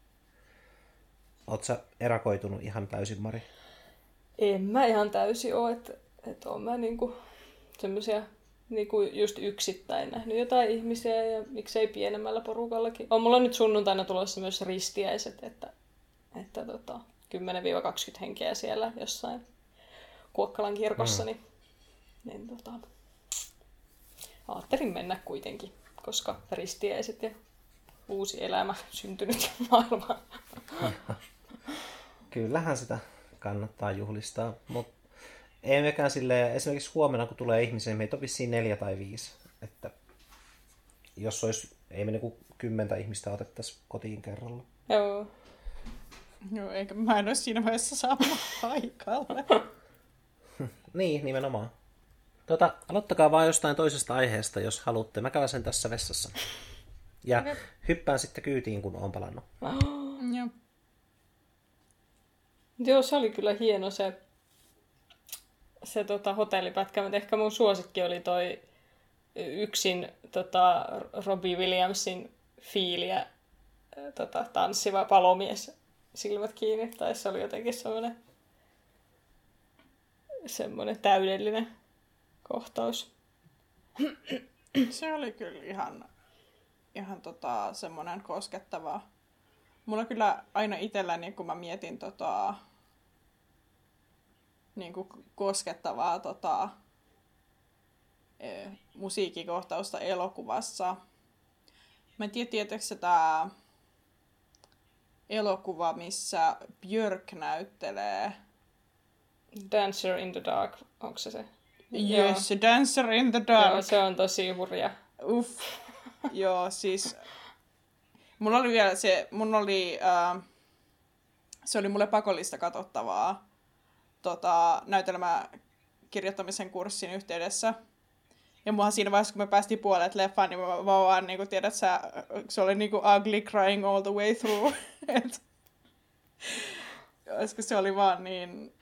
Oletko sä erakoitunut ihan täysin, Mari? En mä ihan täysin ole, että, että on mä niinku semmoisia niinku just yksittäin nähnyt jotain ihmisiä ja miksei pienemmällä porukallakin. On mulla nyt sunnuntaina tulossa myös ristiäiset, että, että tota, 10-20 henkeä siellä jossain Kuokkalan kirkossa, mm. niin, niin tota, ajattelin mennä kuitenkin, koska ristiäiset ja uusi elämä syntynyt maailma. Kyllähän sitä kannattaa juhlistaa, mutta ei mekään sille, esimerkiksi huomenna kun tulee ihmisiä, niin meitä on vissiin neljä tai viisi, että jos olisi, ei me niinku kymmentä ihmistä otettaisiin kotiin kerralla. Joo. Joo, eikä mä en ole siinä vaiheessa saanut paikalle. niin, nimenomaan. Tota, aloittakaa vaan jostain toisesta aiheesta, jos haluatte. Mä käyn tässä vessassa. Ja okay. hyppään sitten kyytiin, kun on palannut. Oh. Joo. Joo, se oli kyllä hieno se, se tota, hotellipätkä, mutta ehkä mun suosikki oli toi yksin tota, Robbie Williamsin fiiliä tota, tanssiva palomies silmät kiinni, tai se oli jotenkin semmoinen semmoinen täydellinen kohtaus. Se oli kyllä ihan, ihan tota, semmoinen koskettava. Mulla kyllä aina itselläni, kun mä mietin tota, niin kuin koskettavaa tota, e, musiikkikohtausta elokuvassa. Mä en tiedä, tietääkö se elokuva, missä Björk näyttelee. Dancer in the Dark, onko se se? Yes, Joo. Dancer in the Dark. Joo, se on tosi hurja. Uff. Joo, siis... Mulla oli vielä se, mun oli, äh, se oli mulle pakollista katsottavaa tota, näytelmä kirjoittamisen kurssin yhteydessä. Ja muahan siinä vaiheessa, kun me päästiin puolet leffaan, niin mä, mä vaan niin kuin, tiedät sä, se oli niin kuin ugly crying all the way through. Et, koska se oli vaan niin...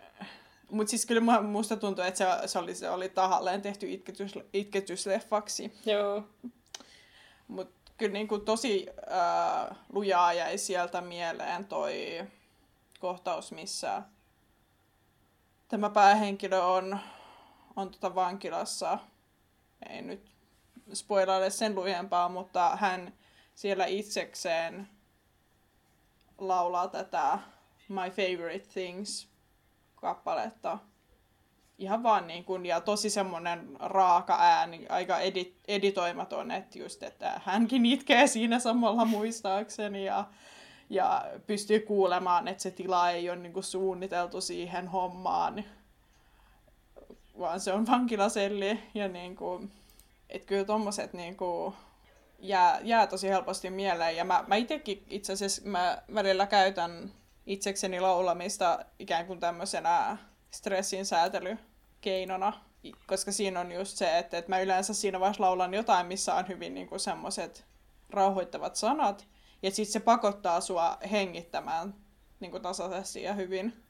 Mutta siis kyllä musta tuntuu, että se, se, oli, se oli tahalleen tehty itketys, itketysleffaksi. Joo. Mutta kyllä niin kuin tosi äh, lujaa jäi sieltä mieleen toi kohtaus, missä tämä päähenkilö on, on tota vankilassa. Ei nyt spoilaile sen lujempaa, mutta hän siellä itsekseen laulaa tätä My Favorite Things kappaletta. Ihan vaan niin kuin, ja tosi semmoinen raaka ääni, aika edit, editoimaton, että just, että hänkin itkee siinä samalla muistaakseni ja, ja pystyy kuulemaan, että se tila ei ole niin kuin suunniteltu siihen hommaan, vaan se on vankilaselli ja niin kuin, että kyllä tommoset niin kuin, jää, jää tosi helposti mieleen. Ja mä, mä itsekin itse asiassa mä välillä käytän itsekseni laulamista ikään kuin tämmöisenä stressin keinona, koska siinä on just se, että, että mä yleensä siinä vaiheessa laulan jotain, missä on hyvin niin semmoiset rauhoittavat sanat, ja sitten se pakottaa sua hengittämään niin kuin tasaisesti ja hyvin.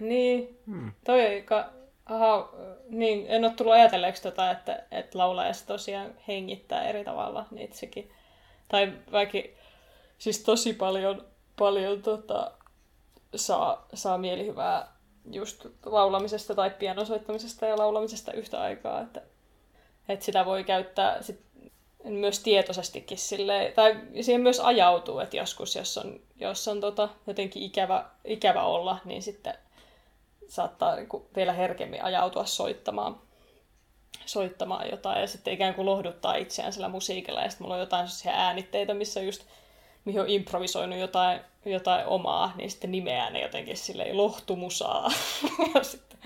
Niin, hmm. toi aika, aha, niin, en ole tullut ajatelleeksi tota, että, että laulaja tosiaan hengittää eri tavalla niitä sekin. Tai vaikka siis tosi paljon, paljon tota, saa, saa mielihyvää just laulamisesta tai pianosoittamisesta ja laulamisesta yhtä aikaa, että, että sitä voi käyttää sit myös tietoisestikin sille tai siihen myös ajautuu, että joskus, jos on, jos on tota, jotenkin ikävä, ikävä olla, niin sitten saattaa niin kuin vielä herkemmin ajautua soittamaan, soittamaan jotain ja sitten ikään kuin lohduttaa itseään sillä musiikilla ja sitten mulla on jotain sellaisia äänitteitä, missä just mihin on improvisoinut jotain, jotain omaa, niin sitten nimeää ne jotenkin silleen lohtumusaa. ja sitten,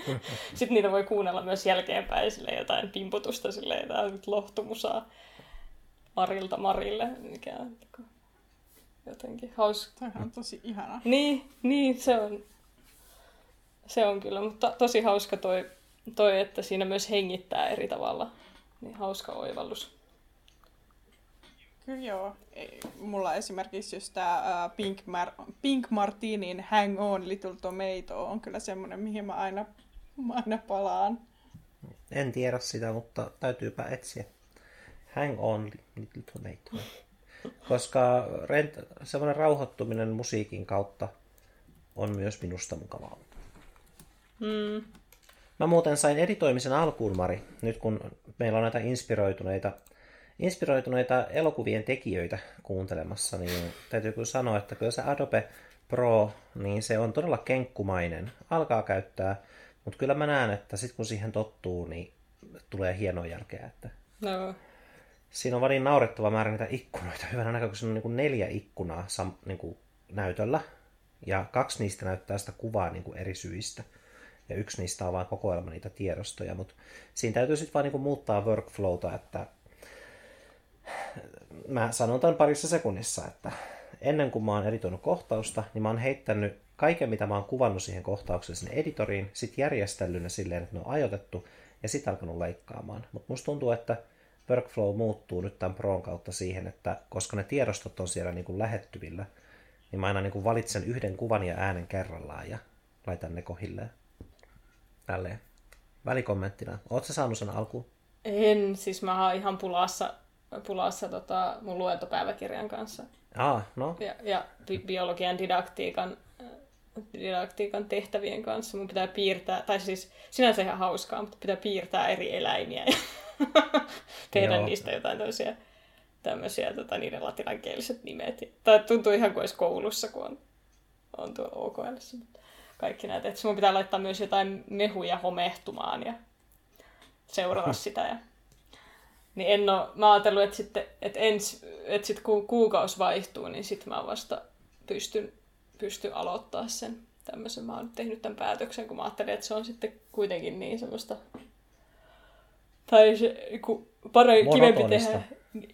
sitten niitä voi kuunnella myös jälkeenpäin silleen jotain pimputusta silleen, että on nyt lohtumusaa Marilta Marille, mikä on jotenkin hauska. Tämä on tosi ihana. Niin, niin se on, se on kyllä, mutta tosi hauska toi, toi, että siinä myös hengittää eri tavalla. Niin hauska oivallus. Kyllä joo. Mulla esimerkiksi just tämä Pink, Mar- Pink Martinin Hang On Little Tomato on kyllä semmoinen, mihin mä aina, mä aina palaan. En tiedä sitä, mutta täytyypä etsiä. Hang On Little Tomato. Koska rent, semmoinen rauhoittuminen musiikin kautta on myös minusta mukavaa. Mm. Mä muuten sain editoimisen alkuun, Mari, nyt kun meillä on näitä inspiroituneita inspiroituneita elokuvien tekijöitä kuuntelemassa, niin täytyy kyllä sanoa, että kyllä se Adobe Pro, niin se on todella kenkkumainen. Alkaa käyttää, mutta kyllä mä näen, että sitten kun siihen tottuu, niin tulee hienoa jälkeä. Että no. Siinä on vaan niin naurettava määrä niitä ikkunoita. Hyvänä näkö, kun siinä on niin kuin neljä ikkunaa sam, niin kuin näytöllä, ja kaksi niistä näyttää sitä kuvaa niin kuin eri syistä. Ja yksi niistä on vain kokoelma niitä tiedostoja, mutta siinä täytyy sitten vaan niin kuin muuttaa workflowta, että mä sanon tämän parissa sekunnissa, että ennen kuin mä oon editoinut kohtausta, niin mä oon heittänyt kaiken, mitä mä oon kuvannut siihen kohtaukseen sinne editoriin, sit järjestellyt ne silleen, että ne on ajoitettu, ja sitten alkanut leikkaamaan. Mutta musta tuntuu, että workflow muuttuu nyt tämän Proon kautta siihen, että koska ne tiedostot on siellä niin lähettyvillä, niin mä aina niin kuin valitsen yhden kuvan ja äänen kerrallaan ja laitan ne kohilleen. Tälleen. Välikommenttina. Oletko saanut sen alkuun? En, siis mä oon ihan pulassa pulassa tota, mun luentopäiväkirjan kanssa. Ah, no. Ja, ja bi- biologian didaktiikan, didaktiikan tehtävien kanssa. Mun pitää piirtää, tai siis sinänsä ihan hauskaa, mutta pitää piirtää eri eläimiä ja tehdä Joo. niistä jotain tämmöisiä, tämmöisiä tota, niiden latinankieliset nimet. Tämä tuntuu ihan kuin olisi koulussa, kun on, on tuolla OKL. Kaikki näitä. Että mun pitää laittaa myös jotain mehuja homehtumaan ja seurata sitä. Ja niin en ole, mä ajatellut, että, sitten, että, ens, että sit kun kuukausi vaihtuu, niin sitten mä vasta pystyn, pystyn aloittaa sen tämmöisen. Mä oon tehnyt tämän päätöksen, kun mä ajattelin, että se on sitten kuitenkin niin semmoista... Tai se, kun parempi, kivempi tehdä,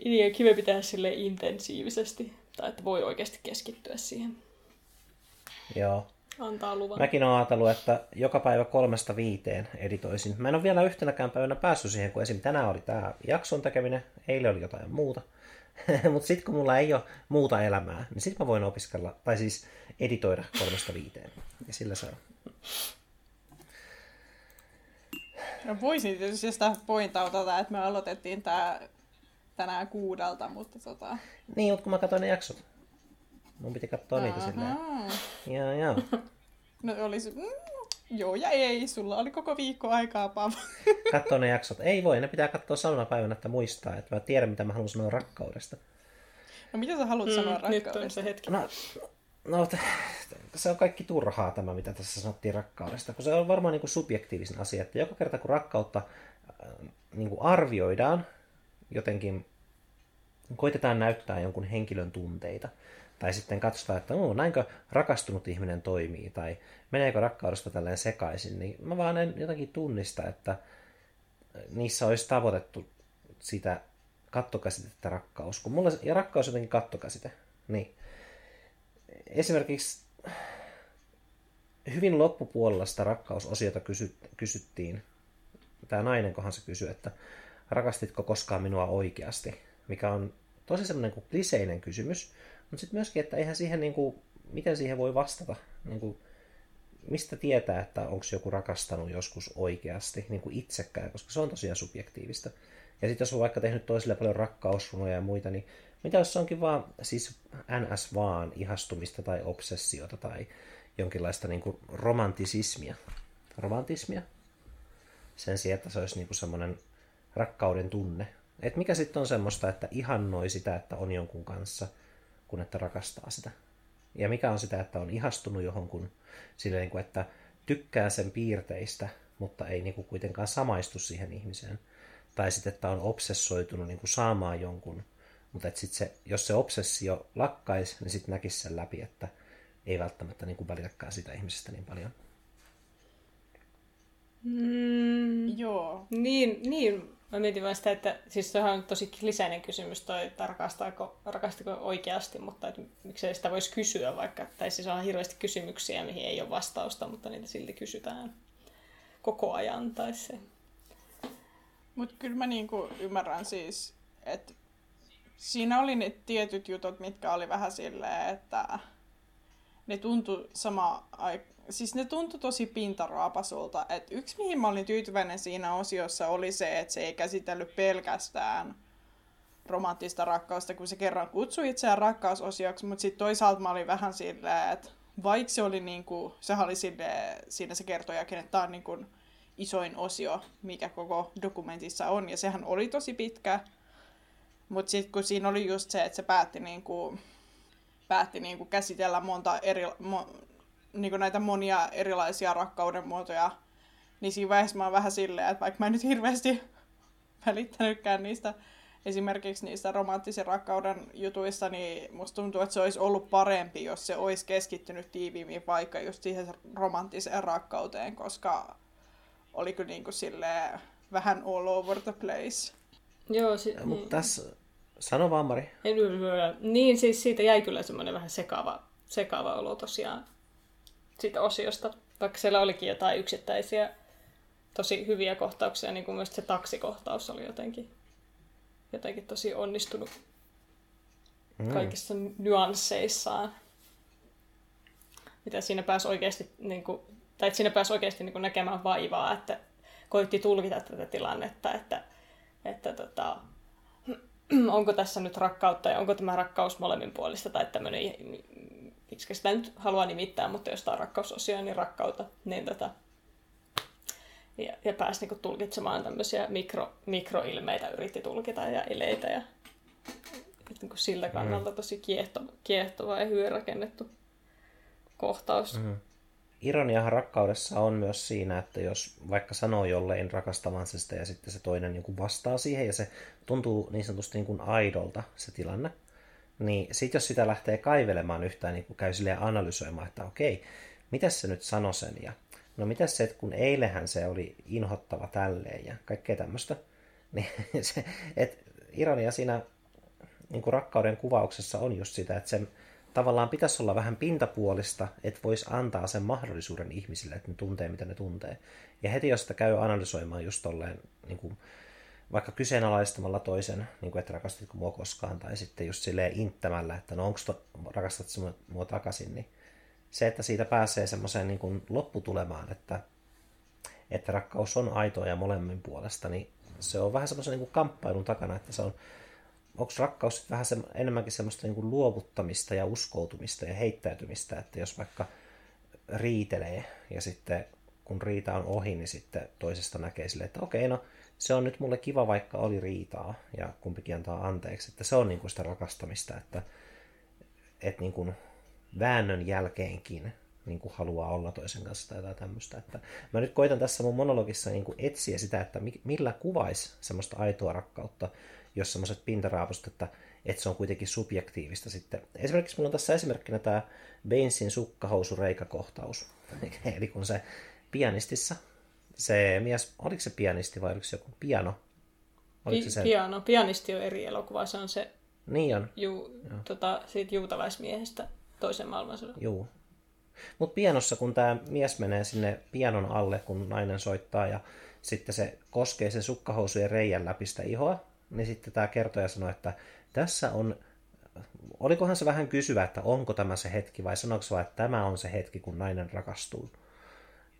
niin, kivempi tehdä sille intensiivisesti. Tai että voi oikeasti keskittyä siihen. Joo antaa luvan. Mäkin olen ajatellut, että joka päivä kolmesta viiteen editoisin. Mä en ole vielä yhtenäkään päivänä päässyt siihen, kun esim. tänään oli tämä jakson tekeminen, eilen oli jotain muuta. Mutta sitten kun mulla ei ole muuta elämää, niin sitten mä voin opiskella, tai siis editoida kolmesta viiteen. Ja sillä se on. No voisin tietysti sitä pointautata, että me aloitettiin tää tänään kuudelta, mutta tota... Niin, mutta kun mä katsoin ne jaksot. Mun piti katsoa Aha. niitä silleen. Joo, joo. No olisi, mm, joo ja ei, sulla oli koko viikko aikaa, Paavo. Katsoa ne jaksot. Ei voi, ne pitää katsoa samana päivänä, että muistaa, että mä tiedän, mitä mä haluan sanoa rakkaudesta. No mitä sä haluat mm, sanoa rakkaudesta? Nyt on se hetki. No, no se on kaikki turhaa tämä, mitä tässä sanottiin rakkaudesta, kun se on varmaan niin kuin subjektiivisen asia, että joka kerta kun rakkautta äh, niin kuin arvioidaan, jotenkin koitetaan näyttää jonkun henkilön tunteita, tai sitten katsotaan, että oh, näinkö rakastunut ihminen toimii, tai meneekö rakkaudesta tälleen sekaisin, niin mä vaan en jotenkin tunnista, että niissä olisi tavoitettu sitä kattokäsitettä rakkaus. Kun mulla, ja rakkaus jotenkin kattokäsite. Niin. Esimerkiksi hyvin loppupuolella sitä rakkausosiota kysy, kysyttiin tämä nainen, kohan se kysyy, että rakastitko koskaan minua oikeasti, mikä on tosi semmoinen kuin kliseinen kysymys, mutta sitten myöskin, että eihän siihen, niin kuin, miten siihen voi vastata, niin kuin, mistä tietää, että onko joku rakastanut joskus oikeasti niin kuin itsekään, koska se on tosiaan subjektiivista. Ja sitten jos on vaikka tehnyt toisille paljon rakkausrunoja ja muita, niin mitä jos se onkin vaan, siis ns. vaan ihastumista tai obsessiota tai jonkinlaista niin kuin romantisismia. Romantismia? Sen sijaan, että se olisi niin kuin semmoinen rakkauden tunne. Et mikä sitten on semmoista, että ihannoi sitä, että on jonkun kanssa, kun että rakastaa sitä. Ja mikä on sitä, että on ihastunut johonkin, silleen, niin että tykkää sen piirteistä, mutta ei niin kuin kuitenkaan samaistu siihen ihmiseen. Tai sitten, että on obsessoitunut niin kuin saamaan jonkun, mutta että sit se, jos se obsessio lakkaisi, niin sitten näkisi sen läpi, että ei välttämättä niin kuin välitäkään sitä ihmisestä niin paljon. Mm, Joo. niin, niin, mä mietin vaan sitä, että siis se on tosi lisäinen kysymys toi, että rakastaako, rakastiko oikeasti, mutta että miksei sitä voisi kysyä vaikka, tai siis on hirveästi kysymyksiä, mihin ei ole vastausta, mutta niitä silti kysytään koko ajan, tai se. Mutta kyllä mä niinku ymmärrän siis, että siinä oli ne tietyt jutut, mitkä oli vähän silleen, että ne tuntui sama siis ne tuntui tosi pintaraapasulta. Et yksi, mihin mä olin tyytyväinen siinä osiossa, oli se, että se ei käsitellyt pelkästään romanttista rakkausta, kun se kerran kutsui itseään rakkausosioksi, mutta sitten toisaalta mä olin vähän silleen, että vaikka se oli niinku, sehän oli silleen, siinä se kertojakin, että tämä on niinku isoin osio, mikä koko dokumentissa on, ja sehän oli tosi pitkä, mutta sitten kun siinä oli just se, että se päätti niinku, päätti niinku käsitellä monta eri, mo, niin näitä monia erilaisia rakkauden muotoja, niin siinä vaiheessa mä oon vähän silleen, että vaikka mä en nyt hirveästi välittänytkään niistä esimerkiksi niistä romanttisen rakkauden jutuista, niin musta tuntuu, että se olisi ollut parempi, jos se olisi keskittynyt tiiviimmin vaikka just siihen romanttiseen rakkauteen, koska oli kyllä niin kuin silleen vähän all over the place. Joo, si- Mutta niin. tässä, sano vaan Mari. Niin, siis siitä jäi kyllä semmoinen vähän sekava, sekava olo tosiaan siitä osiosta, vaikka siellä olikin jotain yksittäisiä tosi hyviä kohtauksia, niin kuin myös se taksikohtaus oli jotenkin, jotenkin tosi onnistunut mm. kaikissa nyansseissaan. Mitä siinä pääsi oikeasti, niin kuin, tai että siinä pääsi oikeasti niin kuin näkemään vaivaa, että koitti tulkita tätä tilannetta, että, että tota, onko tässä nyt rakkautta ja onko tämä rakkaus molemminpuolista tai tämmöinen miksi sitä nyt haluaa nimittää, mutta jos tämä on rakkausosia, niin rakkautta, niin tätä ja, ja pääsi niinku tulkitsemaan tämmöisiä mikro, mikroilmeitä, yritti tulkita ja eleitä ja niinku sillä mm. kannalta tosi kiehtova, kiehtova ja hyvin rakennettu kohtaus. Mm. Ironiahan rakkaudessa on myös siinä, että jos vaikka sanoo jollein rakastavansa sitä ja sitten se toinen niin kuin vastaa siihen ja se tuntuu niin sanotusti niin kuin aidolta se tilanne, niin sitten jos sitä lähtee kaivelemaan yhtään, niin käy silleen analysoimaan, että okei, mitä se nyt sanoi sen ja no mitä se, että kun eilehän se oli inhottava tälleen ja kaikkea tämmöistä, niin se, että ironia siinä niin kuin rakkauden kuvauksessa on just sitä, että sen tavallaan pitäisi olla vähän pintapuolista, että voisi antaa sen mahdollisuuden ihmisille, että ne tuntee, mitä ne tuntee. Ja heti jos sitä käy analysoimaan just tolleen niin kuin vaikka kyseenalaistamalla toisen, niin kuin, että rakastitko mua koskaan, tai sitten just silleen inttämällä, että no onko rakastat mua takaisin, niin se, että siitä pääsee semmoiseen niin kuin lopputulemaan, että, että rakkaus on aitoa ja molemmin puolesta, niin se on vähän semmoisen niin kamppailun takana, että se on, onko rakkaus vähän se, enemmänkin semmoista niin kuin luovuttamista ja uskoutumista ja heittäytymistä, että jos vaikka riitelee ja sitten kun riita on ohi, niin sitten toisesta näkee sille, että okei, no se on nyt mulle kiva, vaikka oli riitaa ja kumpikin antaa anteeksi. Että se on niin kuin sitä rakastamista, että, että niin kuin väännön jälkeenkin niin kuin haluaa olla toisen kanssa tai jotain tämmöistä. Että mä nyt koitan tässä mun monologissa niin kuin etsiä sitä, että millä kuvaisi semmoista aitoa rakkautta, jos semmoiset pintaraapust, että, että se on kuitenkin subjektiivista sitten. Esimerkiksi mulla on tässä esimerkkinä tämä Bainsin sukkahousureikakohtaus. Eli kun se pianistissa se mies, oliko se pianisti vai oliko se joku piano? Oliko Pi- se se? Piano. Pianisti on eri elokuva, se on se niin on. Ju, tota, siitä juutalaismiehestä toisen maailmansodan. Joo. Mutta pianossa, kun tämä mies menee sinne pianon alle, kun nainen soittaa ja sitten se koskee sen sukkahousujen reijän läpi sitä ihoa, niin sitten tämä kertoja sanoi, että tässä on, olikohan se vähän kysyvä, että onko tämä se hetki vai sanoiko se että tämä on se hetki, kun nainen rakastuu.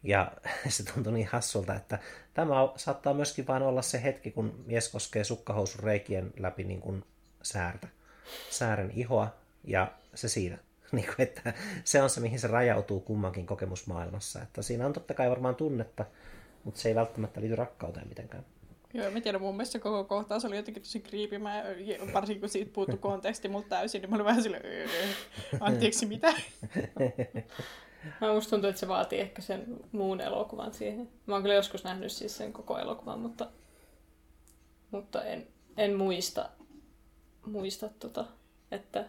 Ja se tuntui niin hassulta, että tämä saattaa myöskin vain olla se hetki, kun mies koskee sukkahousun reikien läpi niin kuin säärtä, säären ihoa, ja se siinä. Niin kuin, että se on se, mihin se rajautuu kummankin kokemusmaailmassa. Että siinä on totta kai varmaan tunnetta, mutta se ei välttämättä liity rakkauteen mitenkään. Joo, mä tiedän, mun mielestä koko kohtaus oli jotenkin tosi creepy. Mä, varsinkin kun siitä puuttu konteksti multa täysin, niin mä olin vähän silleen, öö, anteeksi mitä? Mä musta tuntuu, että se vaatii ehkä sen muun elokuvan siihen. Mä oon kyllä joskus nähnyt siis sen koko elokuvan, mutta, mutta en, en muista, muista tota, että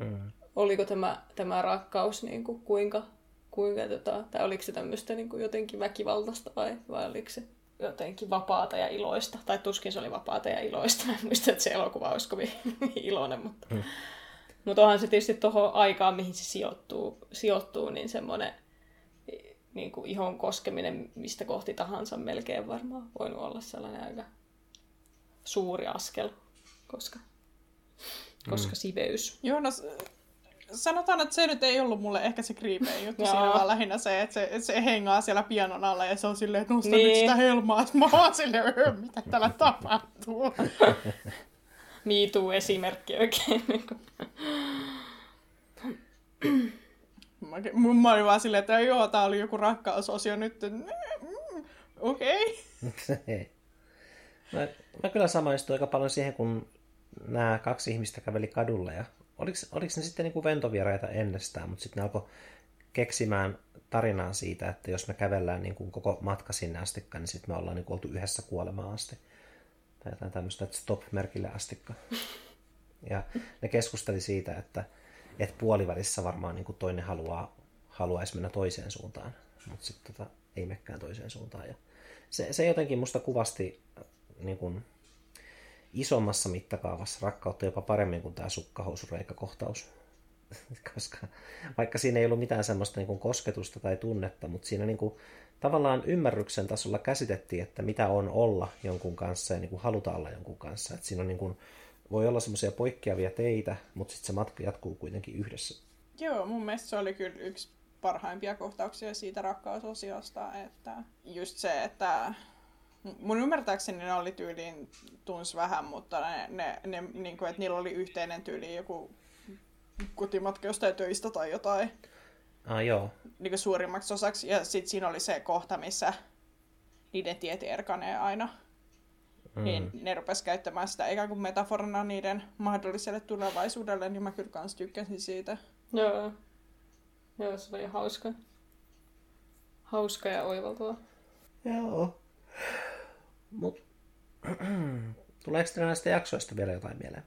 mm. oliko tämä, tämä rakkaus niin kuin, kuinka, kuinka tota, tai oliko se tämmöistä niin kuin jotenkin väkivaltaista vai, vai oliko se jotenkin vapaata ja iloista. Tai tuskin se oli vapaata ja iloista. En muista, että se elokuva olisi kovin iloinen, mutta... Mm. Mutta onhan se tietysti tuohon aikaan, mihin se sijoittuu, sijoittuu niin semmoinen niin kuin ihon koskeminen mistä kohti tahansa melkein varmaan voinut olla sellainen aika suuri askel, koska, koska mm. siveys. Joo, no sanotaan, että se nyt ei ollut mulle ehkä se kriipein juttu siinä, vaan lähinnä se, että se, että se hengaa siellä pianon alla ja se on silleen, että nosta niin. nyt sitä helmaa, että mä oon silleen, mitä täällä tapahtuu. Me esimerkki oikein. Niin mä, mä olin vaan silleen, että joo, tää oli joku rakkausosio nyt. Okei. Okay. mä, mä kyllä samaistuin aika paljon siihen, kun nämä kaksi ihmistä käveli kadulla ja oliko, oliko ne sitten niin kuin ventovieraita ennestään, mutta sitten ne alkoi keksimään tarinaa siitä, että jos me kävellään niin kuin koko matka sinne astikka, niin sitten me ollaan niin kuin oltu yhdessä kuolemaan asti. Tai jotain tämmöistä, että stop-merkille astikka. Ja ne keskusteli siitä, että, että puolivälissä varmaan niin kuin toinen haluaa, haluaisi mennä toiseen suuntaan, mutta sitten tota, ei mekään toiseen suuntaan. Ja se, se jotenkin musta kuvasti niin kuin, isommassa mittakaavassa rakkautta jopa paremmin kuin tämä sukkahousureikakohtaus. Koska vaikka siinä ei ollut mitään semmoista niin kuin kosketusta tai tunnetta, mutta siinä niin kuin, tavallaan ymmärryksen tasolla käsitettiin, että mitä on olla jonkun kanssa ja niin kuin haluta olla jonkun kanssa. Että siinä on niin kuin, voi olla semmoisia poikkeavia teitä, mutta sitten se matka jatkuu kuitenkin yhdessä. Joo, mun mielestä se oli kyllä yksi parhaimpia kohtauksia siitä rakkausosiosta, että just se, että Mun ymmärtääkseni ne oli tyyliin tunsi vähän, mutta ne, ne, ne niin kuin, että niillä oli yhteinen tyyli joku kotimatka jostain töistä tai jotain. Ah, joo. Niin kuin suurimmaksi osaksi. Ja sitten siinä oli se kohta, missä niiden tiet erkanee aina. Mm. Niin ne rupes käyttämään sitä ikään kuin metaforana niiden mahdolliselle tulevaisuudelle, niin mä kyllä kans tykkäsin siitä. Joo. Joo, se oli hauska. Hauska ja oivaltava. Joo. Mut, tuleeko teillä näistä jaksoista vielä jotain mieleen?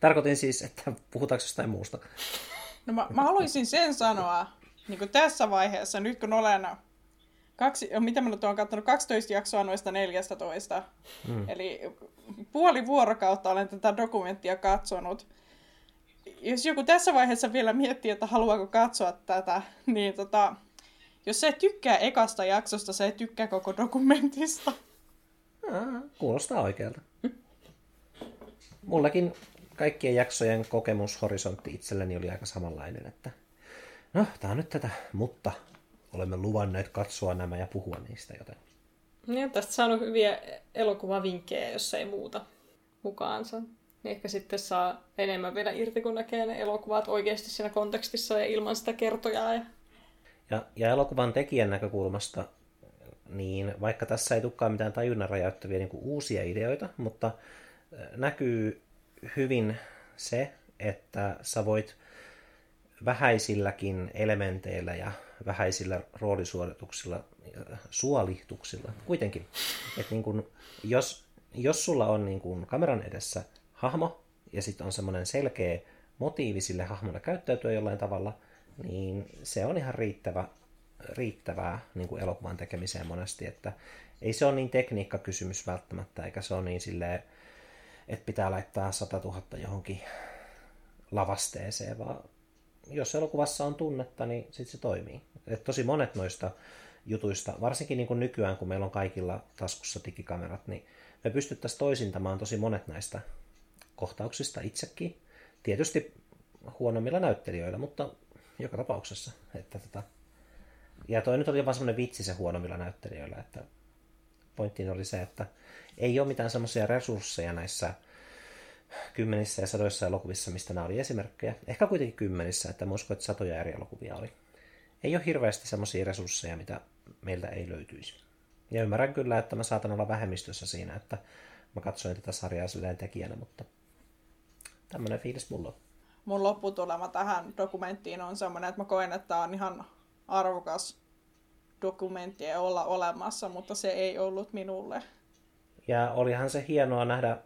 Tarkoitin siis, että puhutaanko jostain muusta. No mä, mä haluaisin sen sanoa niin kuin tässä vaiheessa, nyt kun olen kaksi, mitä mä nyt olen katsonut, 12 jaksoa noista 14. Mm. Eli puoli vuorokautta olen tätä dokumenttia katsonut. Jos joku tässä vaiheessa vielä miettii, että haluaako katsoa tätä, niin tota, jos se tykkää ekasta jaksosta, se tykkää koko dokumentista. Kuulostaa oikealta. Mullakin kaikkien jaksojen kokemushorisontti itselleni oli aika samanlainen, että no, tää on nyt tätä, mutta olemme luvanneet katsoa nämä ja puhua niistä, joten... Ja tästä saanut hyviä elokuvavinkkejä, jos ei muuta mukaansa. Niin ehkä sitten saa enemmän vielä irti, kun näkee ne elokuvat oikeasti siinä kontekstissa ja ilman sitä kertojaa. Ja, ja, ja elokuvan tekijän näkökulmasta niin vaikka tässä ei tulekaan mitään tajunnan räjäyttäviä niin kuin uusia ideoita, mutta näkyy hyvin se, että sä voit vähäisilläkin elementeillä ja vähäisillä roolisuorituksilla, suolihtuksilla kuitenkin. Että niin kun, jos, jos sulla on niin kun kameran edessä hahmo ja sitten on semmoinen selkeä motiivi sille hahmolle käyttäytyä jollain tavalla, niin se on ihan riittävä riittävää niin kuin elokuvan tekemiseen monesti, että ei se ole niin tekniikkakysymys välttämättä, eikä se ole niin silleen, että pitää laittaa 100 000 johonkin lavasteeseen, vaan jos elokuvassa on tunnetta, niin sitten se toimii. Et tosi monet noista jutuista, varsinkin niin kuin nykyään, kun meillä on kaikilla taskussa digikamerat, niin me pystyttäisiin toisintamaan tosi monet näistä kohtauksista itsekin. Tietysti huonommilla näyttelijöillä, mutta joka tapauksessa. Että tota... Ja toi nyt oli vaan semmoinen vitsi se huonommilla näyttelijöillä, että pointtiin oli se, että ei ole mitään semmoisia resursseja näissä kymmenissä ja sadoissa elokuvissa, mistä nämä oli esimerkkejä. Ehkä kuitenkin kymmenissä, että mä uskon, että satoja eri elokuvia oli. Ei ole hirveästi semmoisia resursseja, mitä meiltä ei löytyisi. Ja ymmärrän kyllä, että mä saatan olla vähemmistössä siinä, että mä katsoin tätä sarjaa silleen tekijänä, mutta tämmöinen fiilis mulla on. Mun lopputulema tähän dokumenttiin on semmoinen, että mä koen, että tämä on ihan arvokas dokumentti olla olemassa, mutta se ei ollut minulle. Ja olihan se hienoa nähdä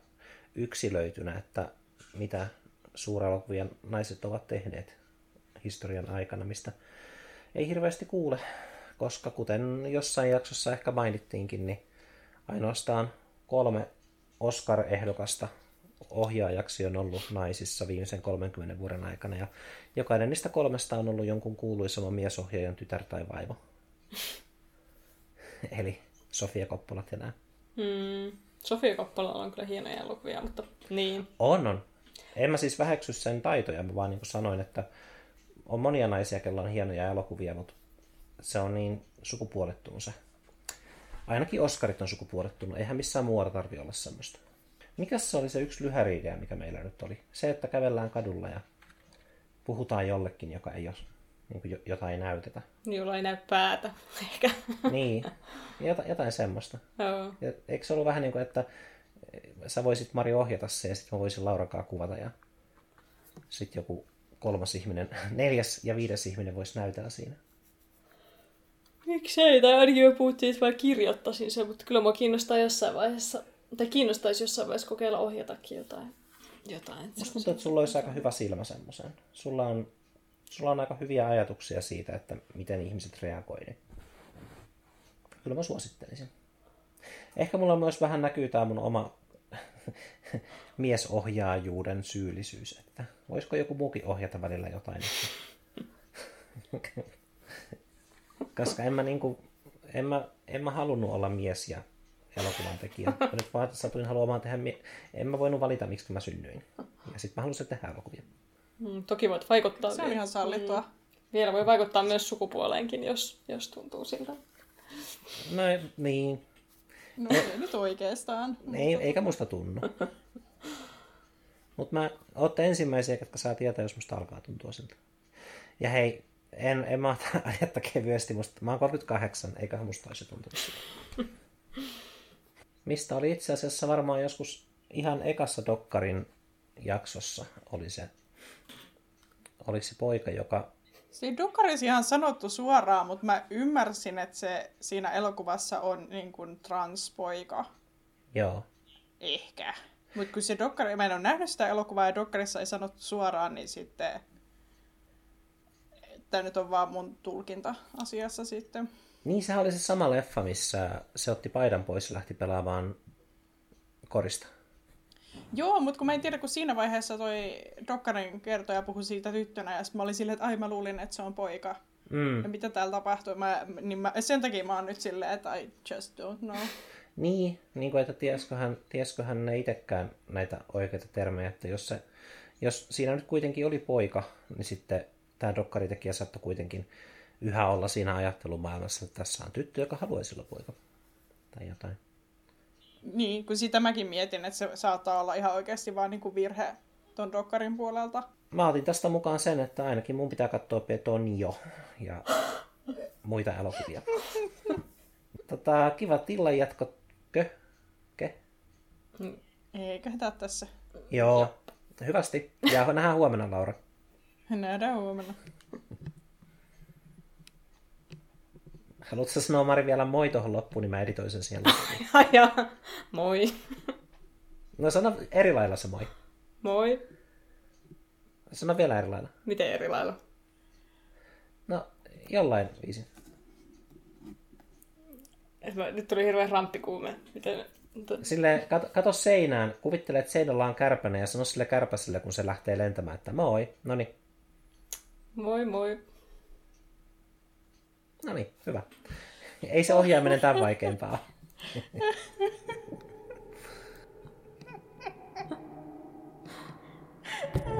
yksilöitynä, että mitä suurelokuvien naiset ovat tehneet historian aikana, mistä ei hirveästi kuule, koska kuten jossain jaksossa ehkä mainittiinkin, niin ainoastaan kolme Oscar-ehdokasta ohjaajaksi on ollut naisissa viimeisen 30 vuoden aikana, ja jokainen niistä kolmesta on ollut jonkun kuuluisamman miesohjaajan tytär tai vaimo. Eli Sofia Koppolat ja nämä. Hmm. Sofia Koppolalla on kyllä hienoja elokuvia, mutta niin. On, on. En mä siis väheksy sen taitoja, mä vaan niin kuin sanoin, että on monia naisia, joilla on hienoja elokuvia, mutta se on niin sukupuolettunut se. Ainakin Oscarit on sukupuolettunut, eihän missään muualla tarvi olla semmoista. Mikäs se oli se yksi lyhäri idea, mikä meillä nyt oli? Se, että kävellään kadulla ja puhutaan jollekin, joka ei ole, niin kuin jota ei näytetä. Jolla ei näy päätä, ehkä. niin, jotain, jotain semmoista. Joo. Ja eikö se ollut vähän niin kuin, että sä voisit Mari ohjata se ja sitten mä voisin Laurakaa kuvata ja sitten joku kolmas ihminen, neljäs ja viides ihminen voisi näytellä siinä. Miksei, tai ainakin me puhuttiin, että mä kirjoittaisin sen, mutta kyllä mua kiinnostaa jossain vaiheessa, tai kiinnostaisi jossain vaiheessa kokeilla ohjatakin jotain. jotain. Musta tuntuu, että sulla olisi aika hyvä silmä semmoiseen. Sulla on, sulla on aika hyviä ajatuksia siitä, että miten ihmiset reagoivat. Kyllä mä suosittelisin. Ehkä mulla myös vähän näkyy tämä mun oma miesohjaajuuden syyllisyys, että voisiko joku muukin ohjata välillä jotain. Koska en mä, niinku, en, mä, en mä halunnut olla mies ja elokuvan tekijä. Mä nyt vaan satuin haluamaan tehdä, mie- en mä voinut valita, miksi mä synnyin. Ja sitten mä halusin tehdä elokuvia. Mm, toki voit vaikuttaa. Se on ihan sallittua. Mm. Vielä voi vaikuttaa myös sukupuoleenkin, jos, jos tuntuu siltä. No niin. No ei nyt oikeastaan. Ei, eikä musta tunnu. Mutta mä ootte ensimmäisiä, jotka saa tietää, jos musta alkaa tuntua siltä. Ja hei, en, en mä ajetta kevyesti, musta, mä oon 38, eikä musta olisi tuntunut siltä. Mistä oli itse asiassa varmaan joskus ihan ekassa Dokkarin jaksossa oli se, oli se poika, joka... Siinä Dokkarissa ihan sanottu suoraan, mutta mä ymmärsin, että se siinä elokuvassa on niin kuin transpoika. Joo. Ehkä. Mutta kun se dokkari, mä en ole nähnyt sitä elokuvaa ja dokkarissa ei sanottu suoraan, niin sitten tämä nyt on vaan mun tulkinta asiassa sitten. Niin, sehän oli se sama leffa, missä se otti paidan pois ja lähti pelaamaan korista. Joo, mutta kun mä en tiedä, kun siinä vaiheessa toi Dokkarin kertoja puhui siitä tyttönä, ja sitten mä olin silleen, että ai mä luulin, että se on poika. Mm. Ja mitä täällä tapahtuu, mä, niin mä, sen takia mä oon nyt silleen, että I just don't know. Niin, niin kuin, että tiesköhän, tiesköhän ne itsekään näitä oikeita termejä, että jos, se, jos siinä nyt kuitenkin oli poika, niin sitten tämä dokkaritekijä saattoi kuitenkin yhä olla siinä ajattelumaailmassa, että tässä on tyttö, joka haluaisi olla poika. Tai jotain. Niin, kun sitä mäkin mietin, että se saattaa olla ihan oikeasti vaan niin kuin virhe ton dokkarin puolelta. Mä otin tästä mukaan sen, että ainakin mun pitää katsoa Petonio ja muita elokuvia. tota, kiva illan jatko. Kö? Ke? Eikä tää tässä. Joo. Hyvästi. Ja nähdään huomenna, Laura. Huomenna. Haluatko sanoa Mari vielä moi tuohon loppuun, niin mä editoin sen siellä. ja, moi. No sano eri lailla se moi. Moi. Sano vielä eri lailla. Miten eri lailla? No, jollain viisi. Nyt tuli hirveän ramppikuume. Miten... Sille kato, kato seinään, kuvittele, että seinällä on kärpänen ja sano sille kärpäselle, kun se lähtee lentämään, että moi. No niin. Moi moi. No niin, hyvä. Ei se ohjaaminen tämän vaikeampaa ole.